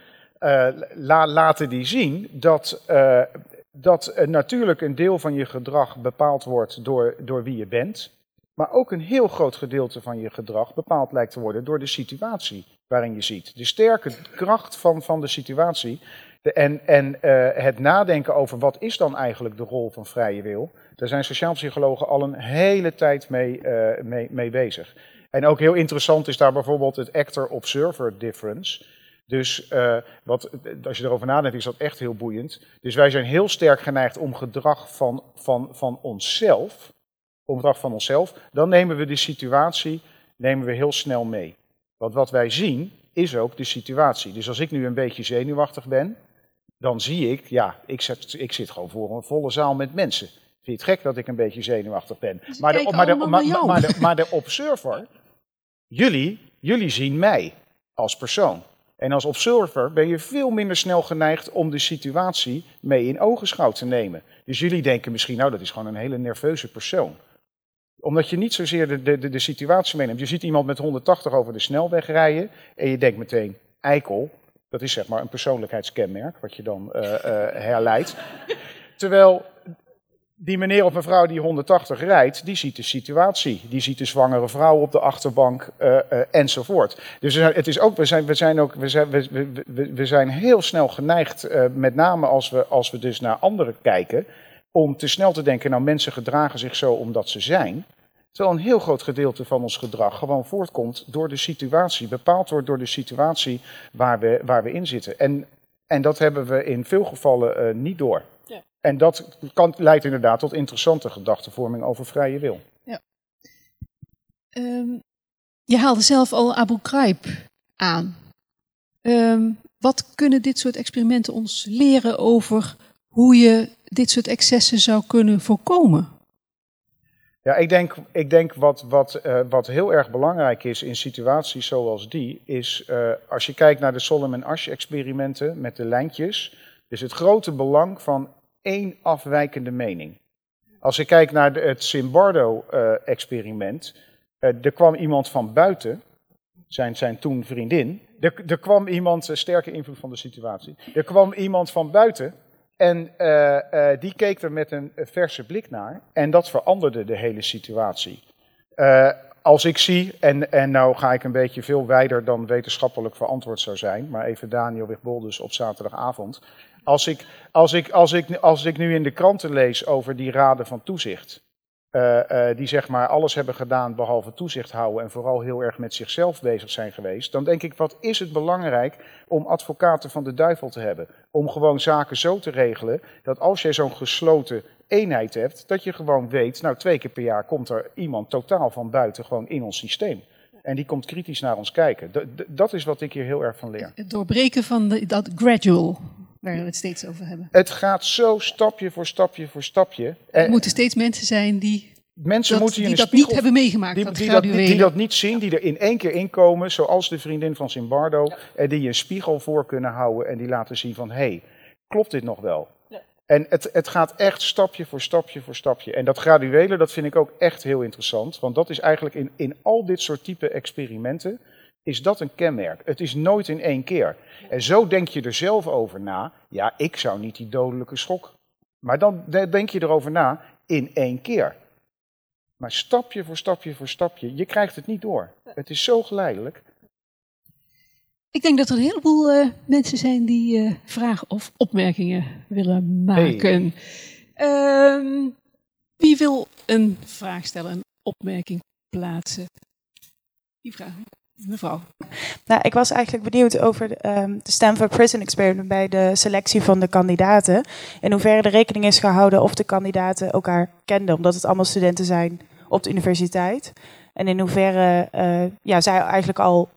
la, laten die zien dat, dat natuurlijk een deel van je gedrag bepaald wordt door, door wie je bent. Maar ook een heel groot gedeelte van je gedrag bepaald lijkt te worden door de situatie waarin je ziet. De sterke kracht van, van de situatie en, en uh, het nadenken over wat is dan eigenlijk de rol van vrije wil, daar zijn sociaalpsychologen al een hele tijd mee, mee, mee bezig. En ook heel interessant is daar bijvoorbeeld het actor-observer difference. Dus uh, wat, als je erover nadenkt, is dat echt heel boeiend. Dus wij zijn heel sterk geneigd om gedrag van, van, van onszelf, om gedrag van onszelf, dan nemen we de situatie nemen we heel snel mee. Want wat wij zien is ook de situatie. Dus als ik nu een beetje zenuwachtig ben, dan zie ik, ja, ik zit, ik zit gewoon voor een volle zaal met mensen. Vind je het gek dat ik een beetje zenuwachtig ben? Dus maar, de, maar, de, maar, maar, de, maar de observer, jullie, jullie zien mij als persoon. En als observer ben je veel minder snel geneigd om de situatie mee in ogenschouw te nemen. Dus jullie denken misschien, nou, dat is gewoon een hele nerveuze persoon omdat je niet zozeer de, de, de situatie meeneemt. Je ziet iemand met 180 over de snelweg rijden en je denkt meteen, eikel, dat is zeg maar een persoonlijkheidskenmerk, wat je dan uh, uh, herleidt. Terwijl die meneer of mevrouw die 180 rijdt, die ziet de situatie. Die ziet de zwangere vrouw op de achterbank uh, enzovoort. Dus het is ook, we, zijn, we, zijn ook, we, zijn, we, we, we zijn heel snel geneigd, met name als we, als we dus naar anderen kijken, om te snel te denken, nou mensen gedragen zich zo omdat ze zijn. Terwijl een heel groot gedeelte van ons gedrag gewoon voortkomt door de situatie, bepaald wordt door de situatie waar we, waar we in zitten. En, en dat hebben we in veel gevallen niet door. Ja. En dat kan, leidt inderdaad tot interessante gedachtenvorming over vrije wil. Ja. Um, je haalde zelf al Abu Ghraib aan. Um, wat kunnen dit soort experimenten ons leren over hoe je dit soort excessen zou kunnen voorkomen? Ja, ik denk, ik denk wat, wat, uh, wat heel erg belangrijk is in situaties zoals die, is uh, als je kijkt naar de Solomon-Asch-experimenten met de lijntjes, is het grote belang van één afwijkende mening. Als je kijkt naar het Zimbardo-experiment, uh, er kwam iemand van buiten, zijn, zijn toen vriendin, er, kwam iemand, sterke invloed van de situatie, er kwam iemand van buiten en die keek er met een verse blik naar en dat veranderde de hele situatie. Als ik zie, en, en nou ga ik een beetje veel wijder dan wetenschappelijk verantwoord zou zijn, maar even Daniel Wigboldus op zaterdagavond. Als ik, als, ik, als, ik, als ik nu in de kranten lees over die raden van toezicht, uh, uh, die zeg maar alles hebben gedaan behalve toezicht houden en vooral heel erg met zichzelf bezig zijn geweest, dan denk ik, wat is het belangrijk om advocaten van de duivel te hebben? Om gewoon zaken zo te regelen dat als jij zo'n gesloten eenheid hebt, dat je gewoon weet, nou twee keer per jaar komt er iemand totaal van buiten gewoon in ons systeem. En die komt kritisch naar ons kijken. Dat is wat ik hier heel erg van leer. Het doorbreken van de, dat gradual waar we het steeds over hebben. Het gaat zo stapje voor stapje voor stapje. Er moeten steeds mensen zijn die Mensen dat, moeten die dat spiegel, niet hebben meegemaakt. Die, dat die, dat, die, dat niet zien, die er in één keer inkomen, zoals de vriendin van Zimbardo, ja. en die een spiegel voor kunnen houden en die laten zien van, hé, hey, klopt dit nog wel? Ja. En het, het gaat echt stapje voor stapje voor stapje. En dat graduele, dat vind ik ook echt heel interessant, want dat is eigenlijk in, in al dit soort type experimenten, is dat een kenmerk. Het is nooit in één keer. En zo denk je er zelf over na. Ja, ik zou niet die dodelijke schok. Maar dan denk je erover na in één keer. Maar stapje voor stapje voor stapje, je krijgt het niet door. Het is zo geleidelijk. Ik denk dat er een heleboel uh, mensen zijn die uh, vragen of opmerkingen willen maken. Hey. Uh, wie wil een vraag stellen, een opmerking plaatsen? Die vraag. Mevrouw. Nou, ik was eigenlijk benieuwd over de, um, de Stanford Prison Experiment bij de selectie van de kandidaten. In hoeverre er rekening is gehouden of de kandidaten elkaar kenden, omdat het allemaal studenten zijn op de universiteit. En in hoeverre uh, ja, zij eigenlijk al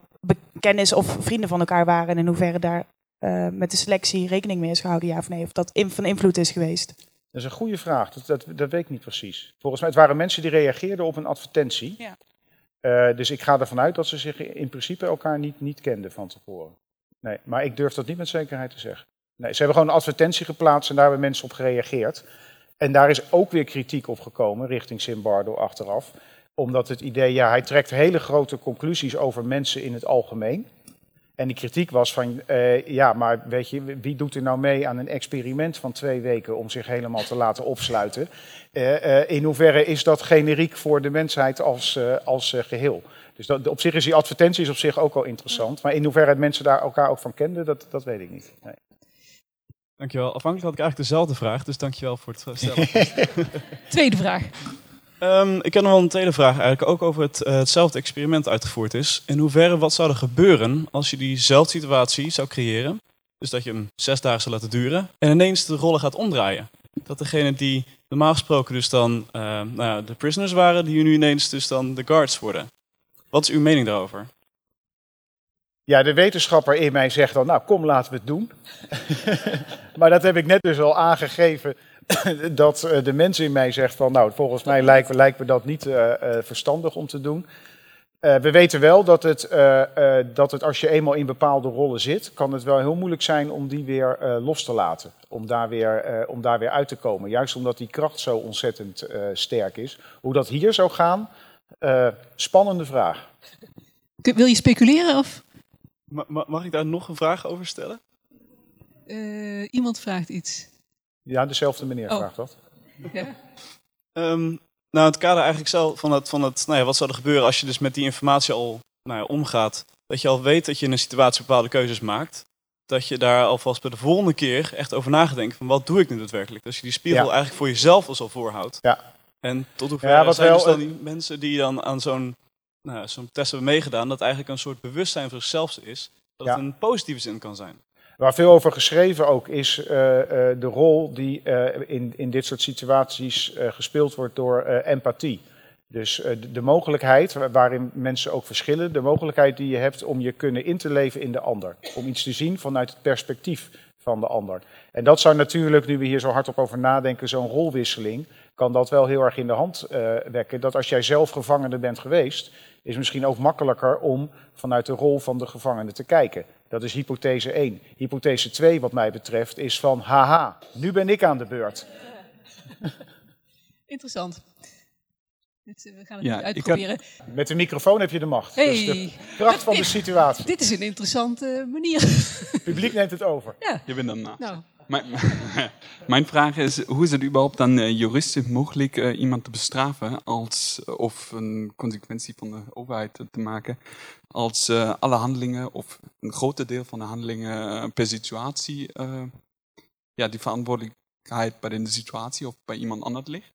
kennis of vrienden van elkaar waren. En in hoeverre daar uh, met de selectie rekening mee is gehouden, ja of nee. Of dat in, van invloed is geweest. Dat is een goede vraag. Dat, dat, dat weet ik niet precies. Volgens mij het waren mensen die reageerden op een advertentie. Ja. Uh, dus ik ga ervan uit dat ze zich in principe elkaar niet, niet kenden van tevoren. Nee, maar ik durf dat niet met zekerheid te zeggen. Nee, ze hebben gewoon een advertentie geplaatst en daar hebben mensen op gereageerd. En daar is ook weer kritiek op gekomen richting Simbardo achteraf. Omdat het idee, ja, hij trekt hele grote conclusies over mensen in het algemeen. En die kritiek was van, uh, ja, maar weet je, wie doet er nou mee aan een experiment van twee weken om zich helemaal te laten opsluiten? Uh, uh, in hoeverre is dat generiek voor de mensheid als, als geheel? Dus dat, op zich is die advertentie is op zich ook wel interessant. Maar in hoeverre mensen daar elkaar ook van kenden, dat, dat weet ik niet. Nee. Dankjewel. Afhankelijk had ik eigenlijk dezelfde vraag, dus dankjewel voor het stellen. Tweede vraag. Um, ik heb nog wel een tweede vraag eigenlijk, ook over het, uh, hetzelfde experiment uitgevoerd is. In hoeverre, wat zou er gebeuren als je diezelfde situatie zou creëren, dus dat je hem zes dagen zou laten duren, en ineens de rollen gaat omdraaien? Dat degene die normaal gesproken dus dan uh, nou de prisoners waren, die nu ineens dus dan de guards worden. Wat is uw mening daarover? Ja, de wetenschapper in mij zegt dan, nou kom laten we het doen. maar dat heb ik net dus al aangegeven dat uh, de mens in mij zegt van, nou, volgens mij lijkt, lijkt me dat niet uh, uh, verstandig om te doen. we weten wel dat het, dat het als je eenmaal in bepaalde rollen zit, kan het wel heel moeilijk zijn om die weer los te laten. Om daar, weer, om daar weer uit te komen. Juist omdat die kracht zo ontzettend sterk is. Hoe dat hier zou gaan, spannende vraag. Wil je speculeren of? Mag ik daar nog een vraag over stellen? iemand vraagt iets. Ja, dezelfde meneer oh. vraagt dat. Ja. Um, nou, het kader eigenlijk zelf van het, van het nou ja, wat zou er gebeuren als je dus met die informatie al nou ja, omgaat. Dat je al weet dat je in een situatie bepaalde keuzes maakt. Dat je daar alvast bij de volgende keer echt over nadenkt van wat doe ik nu daadwerkelijk. Dat je die spiegel Ja. eigenlijk voor jezelf als al voorhoudt. Ja. En tot hoever Ja, zijn wel, dus dan eh, die mensen die dan aan zo'n nou, zo'n test hebben meegedaan, dat eigenlijk een soort bewustzijn voor zichzelf is. Dat Ja. het een positieve zin kan zijn. Waar veel over geschreven ook is eh, de rol die eh, in, in dit soort situaties gespeeld wordt door empathie. Dus de, de mogelijkheid, wa- waarin mensen ook verschillen, de mogelijkheid die je hebt om je kunnen in te leven in de ander. Om iets te zien vanuit het perspectief van de ander. En dat zou natuurlijk, nu we hier zo hardop over nadenken, zo'n rolwisseling, kan dat wel heel erg in de hand eh, wekken. Dat als jij zelf gevangene bent geweest, is misschien ook makkelijker om vanuit de rol van de gevangene te kijken. Dat is hypothese 1. Hypothese 2, wat mij betreft, is van haha, nu ben ik aan de beurt. Interessant. Eh, we gaan het Ja, uitproberen. Met de microfoon heb je de macht. Dat is Hey. de kracht van de situatie. Dit is een interessante manier. Het publiek neemt het over. Ja. Je bent dan na. Nou. Mijn, mijn vraag is, hoe is het überhaupt dan eh, juristisch mogelijk eh, iemand te bestraffen als, of een consequentie van de overheid te maken, als eh, alle handelingen of een groot deel van de handelingen eh, per situatie, eh, ja, die verantwoordelijkheid bij de situatie of bij iemand anders ligt?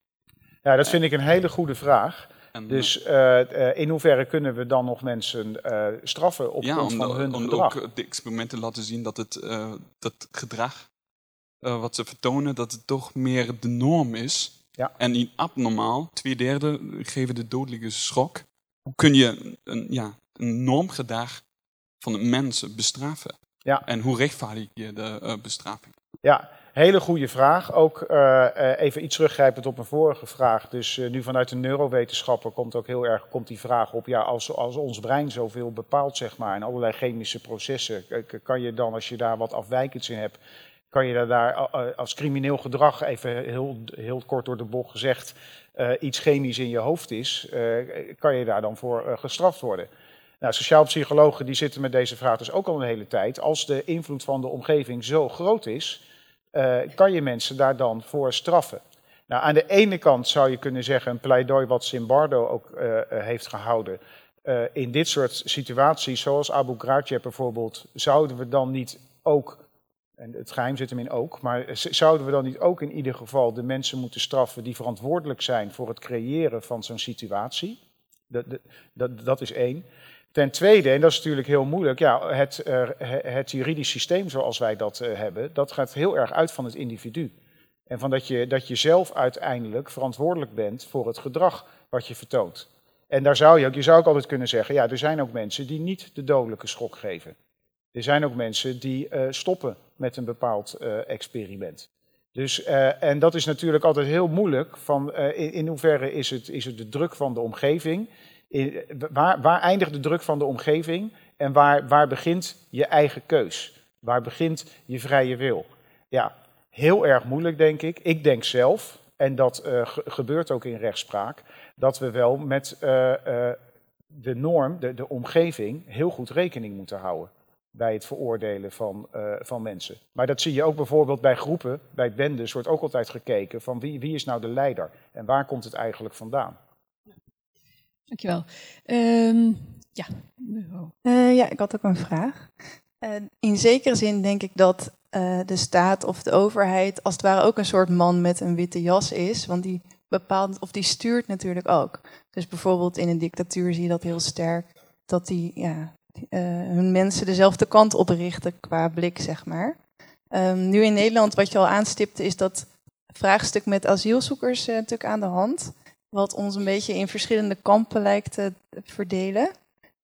Ja, dat vind ik een hele goede vraag. Dus eh, eh, in hoeverre kunnen we dan nog mensen eh, straffen op grond van hun om gedrag? ook de experimenten laten zien dat het eh, dat gedrag eh, wat ze vertonen, dat het toch meer de norm is. Ja. En in abnormaal, twee derde geven de dodelijke schok. Hoe kun je een, ja, een normgedrag van een mens bestraffen? Ja. En hoe rechtvaardig je de eh, bestraffing? Ja, hele goede vraag. Ook eh, even iets teruggrijpend op mijn vorige vraag. Dus nu vanuit de neurowetenschapper komt ook heel erg komt die vraag op. Ja, als, als ons brein zoveel bepaalt, zeg maar, en allerlei chemische processen, kan je dan, als je daar wat afwijkends in hebt, kan je daar, daar eh, als crimineel gedrag, even heel, heel kort door de bocht gezegd, eh, iets chemisch in je hoofd is, eh, kan je daar dan voor eh, gestraft worden? Nou, sociaal psychologen die zitten met deze vraag dus ook al een hele tijd. Als de invloed van de omgeving zo groot is, eh, kan je mensen daar dan voor straffen. Nou, aan de ene kant zou je kunnen zeggen, een pleidooi wat Simbardo ook eh, eh, heeft gehouden. eh, in dit soort situaties, zoals Abu Ghraib bijvoorbeeld, zouden we dan niet ook, en het geheim zit hem in ook, maar zouden we dan niet ook in ieder geval de mensen moeten straffen die verantwoordelijk zijn voor het creëren van zo'n situatie? Dat, dat, dat, is één. Ten tweede, en dat is natuurlijk heel moeilijk, ja, het, he- het juridisch systeem zoals wij dat eh, hebben, dat gaat heel erg uit van het individu. En van dat je, dat je zelf uiteindelijk verantwoordelijk bent voor het gedrag wat je vertoont. En daar zou je ook, je zou ook altijd kunnen zeggen, ja, er zijn ook mensen die niet de dodelijke schok geven. Er zijn ook mensen die eh, stoppen met een bepaald eh, experiment. Dus, eh, en dat is natuurlijk altijd heel moeilijk. Van, in, in hoeverre is het, is het de druk van de omgeving? In, waar, waar eindigt de druk van de omgeving en waar, waar begint je eigen keus? Waar begint je vrije wil? Ja, heel erg moeilijk denk ik. Ik denk zelf, en dat gebeurt ook in rechtspraak, dat we wel met de norm, de, de omgeving, heel goed rekening moeten houden bij het veroordelen van, uh, van mensen. Maar dat zie je ook bijvoorbeeld bij groepen, bij bendes wordt ook altijd gekeken van wie, wie is nou de leider en waar komt het eigenlijk vandaan. Dankjewel. Um, ja. Uh, ja, ik had ook een vraag. Uh, in zekere zin denk ik dat de staat of de overheid als het ware ook een soort man met een witte jas is, want die bepaalt of die stuurt natuurlijk ook. Dus bijvoorbeeld in een dictatuur zie je dat heel sterk, dat die ja, hun mensen dezelfde kant op richten qua blik, zeg maar. Um, nu in Nederland, wat je al aanstipte, is dat vraagstuk met asielzoekers uh, natuurlijk aan de hand. Wat ons een beetje in verschillende kampen lijkt te verdelen.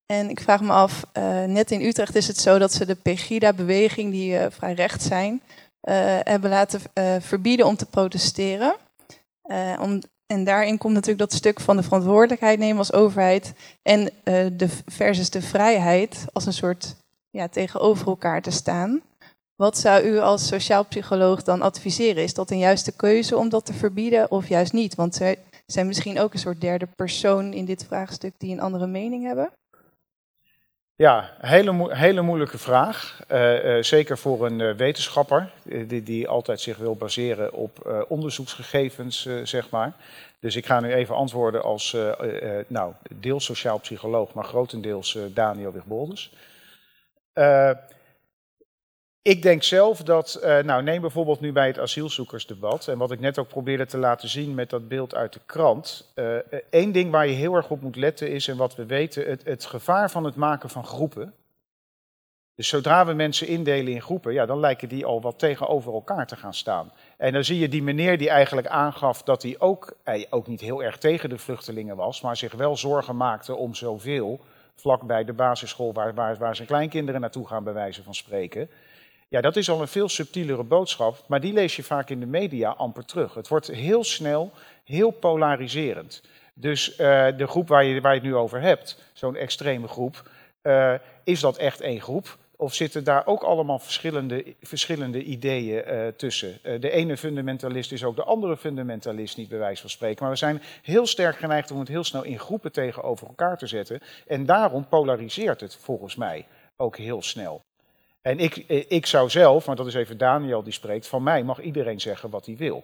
En ik vraag me af, uh, net in Utrecht is het zo dat ze de Pegida-beweging, die vrij recht zijn, hebben laten verbieden om te protesteren. om, en daarin komt natuurlijk dat stuk van de verantwoordelijkheid nemen als overheid en uh, de versus de vrijheid als een soort ja, tegenover elkaar te staan. Wat zou u als sociaal psycholoog dan adviseren? Is dat een juiste keuze om dat te verbieden of juist niet? Want zij zijn misschien ook een soort derde persoon in dit vraagstuk die een andere mening hebben. Ja, hele, hele moeilijke vraag. Uh, uh, zeker voor een uh, wetenschapper die, die, altijd zich wil baseren op onderzoeksgegevens, zeg maar. Dus ik ga nu even antwoorden als, nou, deels sociaal psycholoog, maar grotendeels Daniel Wigbolders. Ik denk zelf dat, uh, nou neem bijvoorbeeld nu bij het asielzoekersdebat, en wat ik net ook probeerde te laten zien met dat beeld uit de krant. Uh, één ding waar je heel erg op moet letten is, en wat we weten, het, het gevaar van het maken van groepen. Dus zodra we mensen indelen in groepen, ja, dan lijken die al wat tegenover elkaar te gaan staan. En dan zie je die meneer die eigenlijk aangaf dat hij ook, hij ook niet heel erg tegen de vluchtelingen was, maar zich wel zorgen maakte om zoveel, vlak bij de basisschool waar, waar, waar zijn kleinkinderen naartoe gaan, bij wijze van spreken. Ja, dat is al een veel subtielere boodschap, maar die lees je vaak in de media amper terug. Het wordt heel snel, heel polariserend. Dus uh, de groep waar je, waar je het nu over hebt, zo'n extreme groep, uh, is dat echt één groep? Of zitten daar ook allemaal verschillende, verschillende ideeën uh, tussen? de ene fundamentalist is ook de andere fundamentalist niet, bij wijze van spreken. Maar we zijn heel sterk geneigd om het heel snel in groepen tegenover elkaar te zetten. En daarom polariseert het volgens mij ook heel snel. En ik, ik zou zelf, want dat is even Daniel die spreekt, van mij mag iedereen zeggen wat hij wil.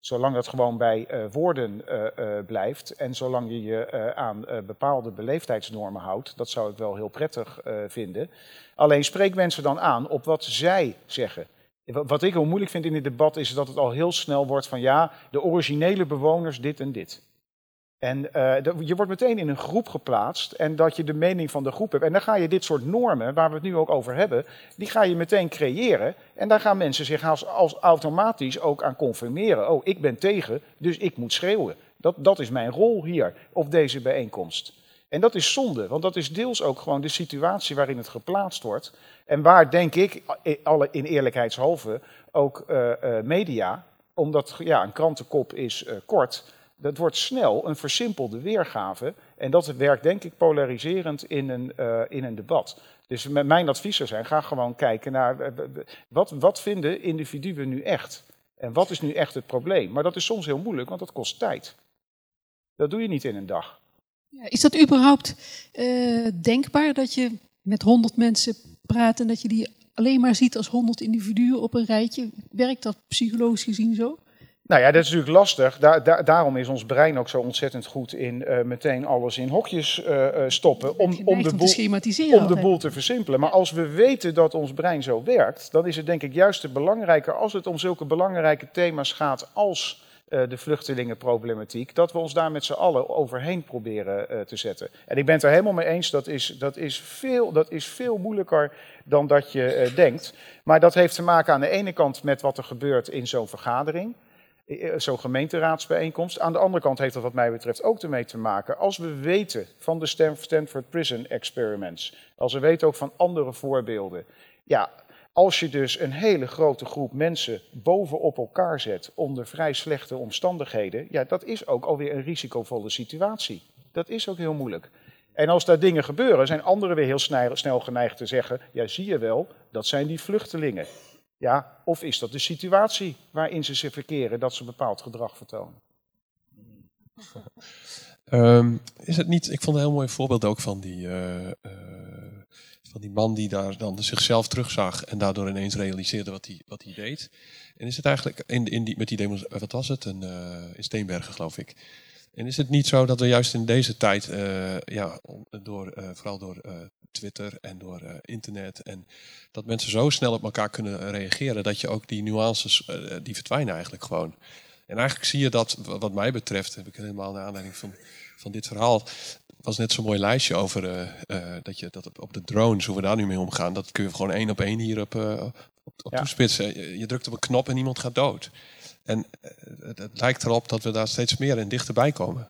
Zolang dat gewoon bij uh, woorden uh, blijft en zolang je je aan bepaalde beleefdheidsnormen houdt, dat zou ik wel heel prettig vinden. Alleen spreek mensen dan aan op wat zij zeggen. Wat ik heel moeilijk vind in dit debat is dat het al heel snel wordt van ja, de originele bewoners dit en dit. En uh, je wordt meteen in een groep geplaatst en dat je de mening van de groep hebt. En dan ga je dit soort normen, waar we het nu ook over hebben, die ga je meteen creëren. En daar gaan mensen zich als, als automatisch ook aan conformeren. Oh, ik ben tegen, dus ik moet schreeuwen. Dat, dat is mijn rol hier op deze bijeenkomst. En dat is zonde, want dat is deels ook gewoon de situatie waarin het geplaatst wordt. En waar, denk ik, alle in eerlijkheidshalve, ook uh, uh, media, omdat ja, een krantenkop is kort dat wordt snel een versimpelde weergave. En dat werkt denk ik polariserend in een, uh, in een debat. Dus mijn advies zou zijn, ga gewoon kijken naar wat, wat vinden individuen nu echt? En wat is nu echt het probleem? Maar dat is soms heel moeilijk, want dat kost tijd. Dat doe je niet in een dag. Ja, is dat überhaupt uh, denkbaar dat je met honderd mensen praat en dat je die alleen maar ziet als honderd individuen op een rijtje? Werkt dat psychologisch gezien zo? Nou ja, dat is natuurlijk lastig. daarom is ons brein ook zo ontzettend goed in uh, meteen alles in hokjes uh, stoppen. Om, om, de boel, te om de boel te versimpelen. Maar als we weten dat ons brein zo werkt, dan is het denk ik juist te belangrijker als het om zulke belangrijke thema's gaat als de vluchtelingenproblematiek, dat we ons daar met z'n allen overheen proberen te zetten. En ik ben het er helemaal mee eens, dat is, dat is, veel, dat is veel moeilijker dan dat je denkt. Maar dat heeft te maken aan de ene kant met wat er gebeurt in zo'n vergadering. Zo'n gemeenteraadsbijeenkomst. Aan de andere kant heeft dat wat mij betreft ook ermee te maken. Als we weten van de Stanford Prison Experiments, als we weten ook van andere voorbeelden. Ja, als je dus een hele grote groep mensen bovenop elkaar zet onder vrij slechte omstandigheden, ja, dat is ook alweer een risicovolle situatie. Dat is ook heel moeilijk. En als daar dingen gebeuren, zijn anderen weer heel snel geneigd te zeggen: Ja, zie je wel, dat zijn die vluchtelingen. Ja, of is dat de situatie waarin ze zich verkeren dat ze bepaald gedrag vertonen? Um, is het niet, ik vond een heel mooi voorbeeld ook van die, uh, uh, van die man die daar dan zichzelf terugzag en daardoor ineens realiseerde wat hij, wat hij deed. En is het eigenlijk in, in die, met die demos, wat was het? Een, in Steenbergen geloof ik. En is het niet zo dat we juist in deze tijd, ja, door, vooral door Twitter en door internet, en dat mensen zo snel op elkaar kunnen reageren, dat je ook die nuances, die verdwijnen eigenlijk gewoon. En eigenlijk zie je dat, wat mij betreft, heb ik helemaal naar aanleiding van, van dit verhaal, was net zo'n mooi lijstje over dat je dat op de drones, hoe we daar nu mee omgaan, dat kun je gewoon één op één hier op, op, op ja. toespitsen. Je, je, drukt op een knop en iemand gaat dood. En het, het, lijkt erop dat we daar steeds meer en dichterbij komen.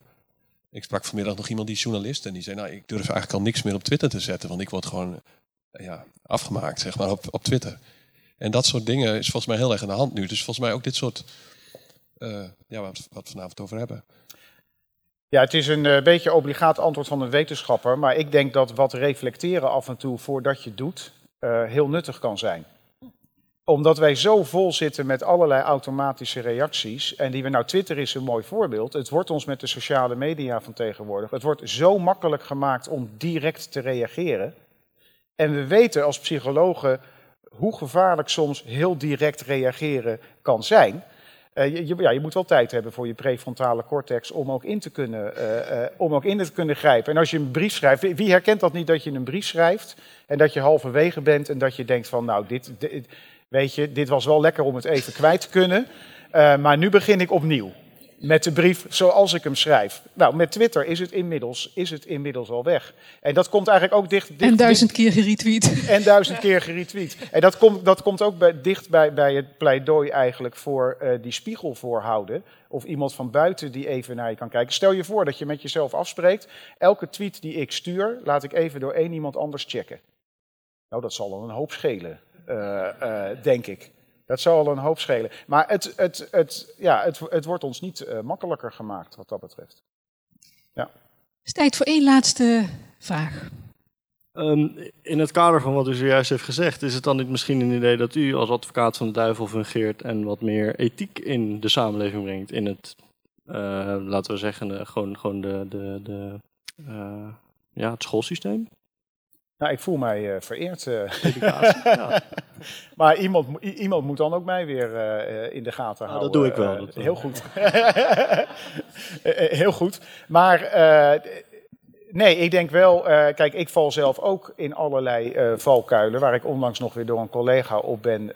Ik sprak vanmiddag nog iemand die journalist en die zei, nou, ik durf eigenlijk al niks meer op Twitter te zetten, want ik word gewoon ja, afgemaakt, zeg maar, op, op Twitter. En dat soort dingen is volgens mij heel erg aan de hand nu. Dus volgens mij ook dit soort uh, ja, wat, we vanavond over hebben. Ja, het is een uh, beetje obligaat antwoord van een wetenschapper, maar ik denk dat wat reflecteren af en toe voordat je doet heel nuttig kan zijn. Omdat wij zo vol zitten met allerlei automatische reacties en die we nou Twitter is een mooi voorbeeld. Het wordt ons met de sociale media van tegenwoordig. Het wordt zo makkelijk gemaakt om direct te reageren. En we weten als psychologen hoe gevaarlijk soms heel direct reageren kan zijn. Uh, je, ja, je moet wel tijd hebben voor je prefrontale cortex om ook in te kunnen, uh, uh, om ook in te kunnen grijpen. En als je een brief schrijft, wie herkent dat niet dat je een brief schrijft en dat je halverwege bent en dat je denkt van nou, dit, dit weet je, dit was wel lekker om het even kwijt te kunnen, maar nu begin ik opnieuw met de brief zoals ik hem schrijf. Nou, met Twitter is het inmiddels, is het inmiddels al weg. En dat komt eigenlijk ook dicht... dicht en duizend keer geretweet. En duizend keer geretweet. En dat komt, dat komt ook bij, dicht bij, bij het pleidooi eigenlijk voor uh, die spiegel voorhouden. Of iemand van buiten die even naar je kan kijken. Stel je voor dat je met jezelf afspreekt. Elke tweet die ik stuur, laat ik even door één iemand anders checken. Nou, dat zal dan een hoop schelen, denk ik. Dat zou al een hoop schelen. Maar het, het, het, ja, het, het wordt ons niet uh, makkelijker gemaakt wat dat betreft. Ja. Het is tijd voor één laatste vraag. Um, in het kader van wat u zojuist heeft gezegd, is het dan niet misschien een idee dat u als advocaat van de duivel fungeert en wat meer ethiek in de samenleving brengt? In het, uh, laten we zeggen, de, gewoon, gewoon de, de, de, uh, ja, het schoolsysteem? Nou, ik voel mij uh, vereerd. Ja. Maar iemand, iemand moet dan ook mij weer uh, in de gaten nou, houden. Dat doe ik wel. Dat heel goed. heel goed. Maar nee, ik denk wel. kijk, ik val zelf ook in allerlei valkuilen. Waar ik onlangs nog weer door een collega op ben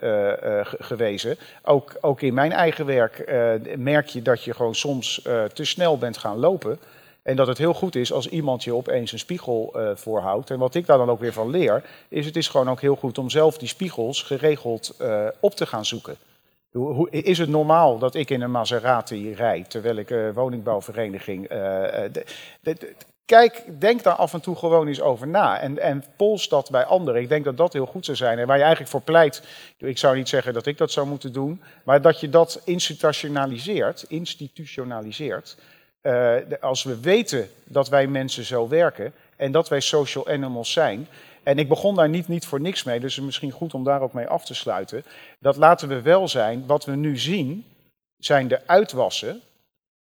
gewezen. Ook, ook in mijn eigen werk merk je dat je gewoon soms te snel bent gaan lopen. En dat het heel goed is als iemand je opeens een spiegel uh, voorhoudt. En wat ik daar dan ook weer van leer, is het is gewoon ook heel goed om zelf die spiegels geregeld uh, op te gaan zoeken. Hoe, is het normaal dat ik in een Maserati rijd, terwijl ik uh, woningbouwvereniging... Kijk, denk daar af en toe gewoon eens over na. En, en pols dat bij anderen. Ik denk dat dat heel goed zou zijn. En waar je eigenlijk voor pleit, ik zou niet zeggen dat ik dat zou moeten doen, maar dat je dat institutionaliseert, institutionaliseert uh, als we weten dat wij mensen zo werken en dat wij social animals zijn. En ik begon daar niet, niet voor niks mee, dus het is misschien goed om daar ook mee af te sluiten. Dat laten we wel zijn, wat we nu zien, zijn de uitwassen.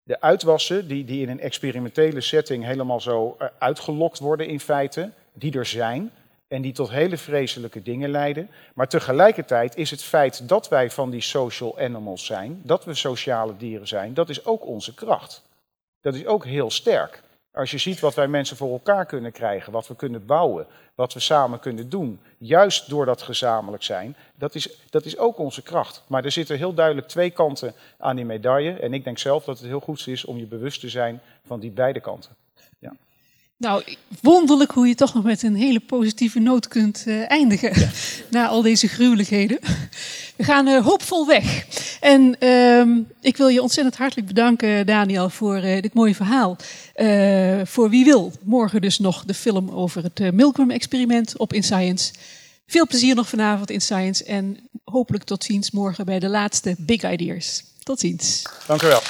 De uitwassen die, die in een experimentele setting helemaal zo uh, uitgelokt worden in feite, die er zijn en die tot hele vreselijke dingen leiden. Maar tegelijkertijd is het feit dat wij van die social animals zijn, dat we sociale dieren zijn, dat is ook onze kracht. Dat is ook heel sterk. Als je ziet wat wij mensen voor elkaar kunnen krijgen, wat we kunnen bouwen, wat we samen kunnen doen, juist door dat gezamenlijk zijn, dat is, dat is ook onze kracht. Maar er zitten heel duidelijk twee kanten aan die medaille. En ik denk zelf dat het heel goed is om je bewust te zijn van die beide kanten. Nou, wonderlijk hoe je toch nog met een hele positieve noot kunt uh, eindigen. Ja. Na al deze gruwelijkheden. We gaan uh, hoopvol weg. En uh, ik wil je ontzettend hartelijk bedanken, Daniel, voor uh, dit mooie verhaal. voor wie wil, morgen dus nog de film over het Milgram-experiment op In Science. Veel plezier nog vanavond in Science. En hopelijk tot ziens morgen bij de laatste Big Ideas. Tot ziens. Dank u wel.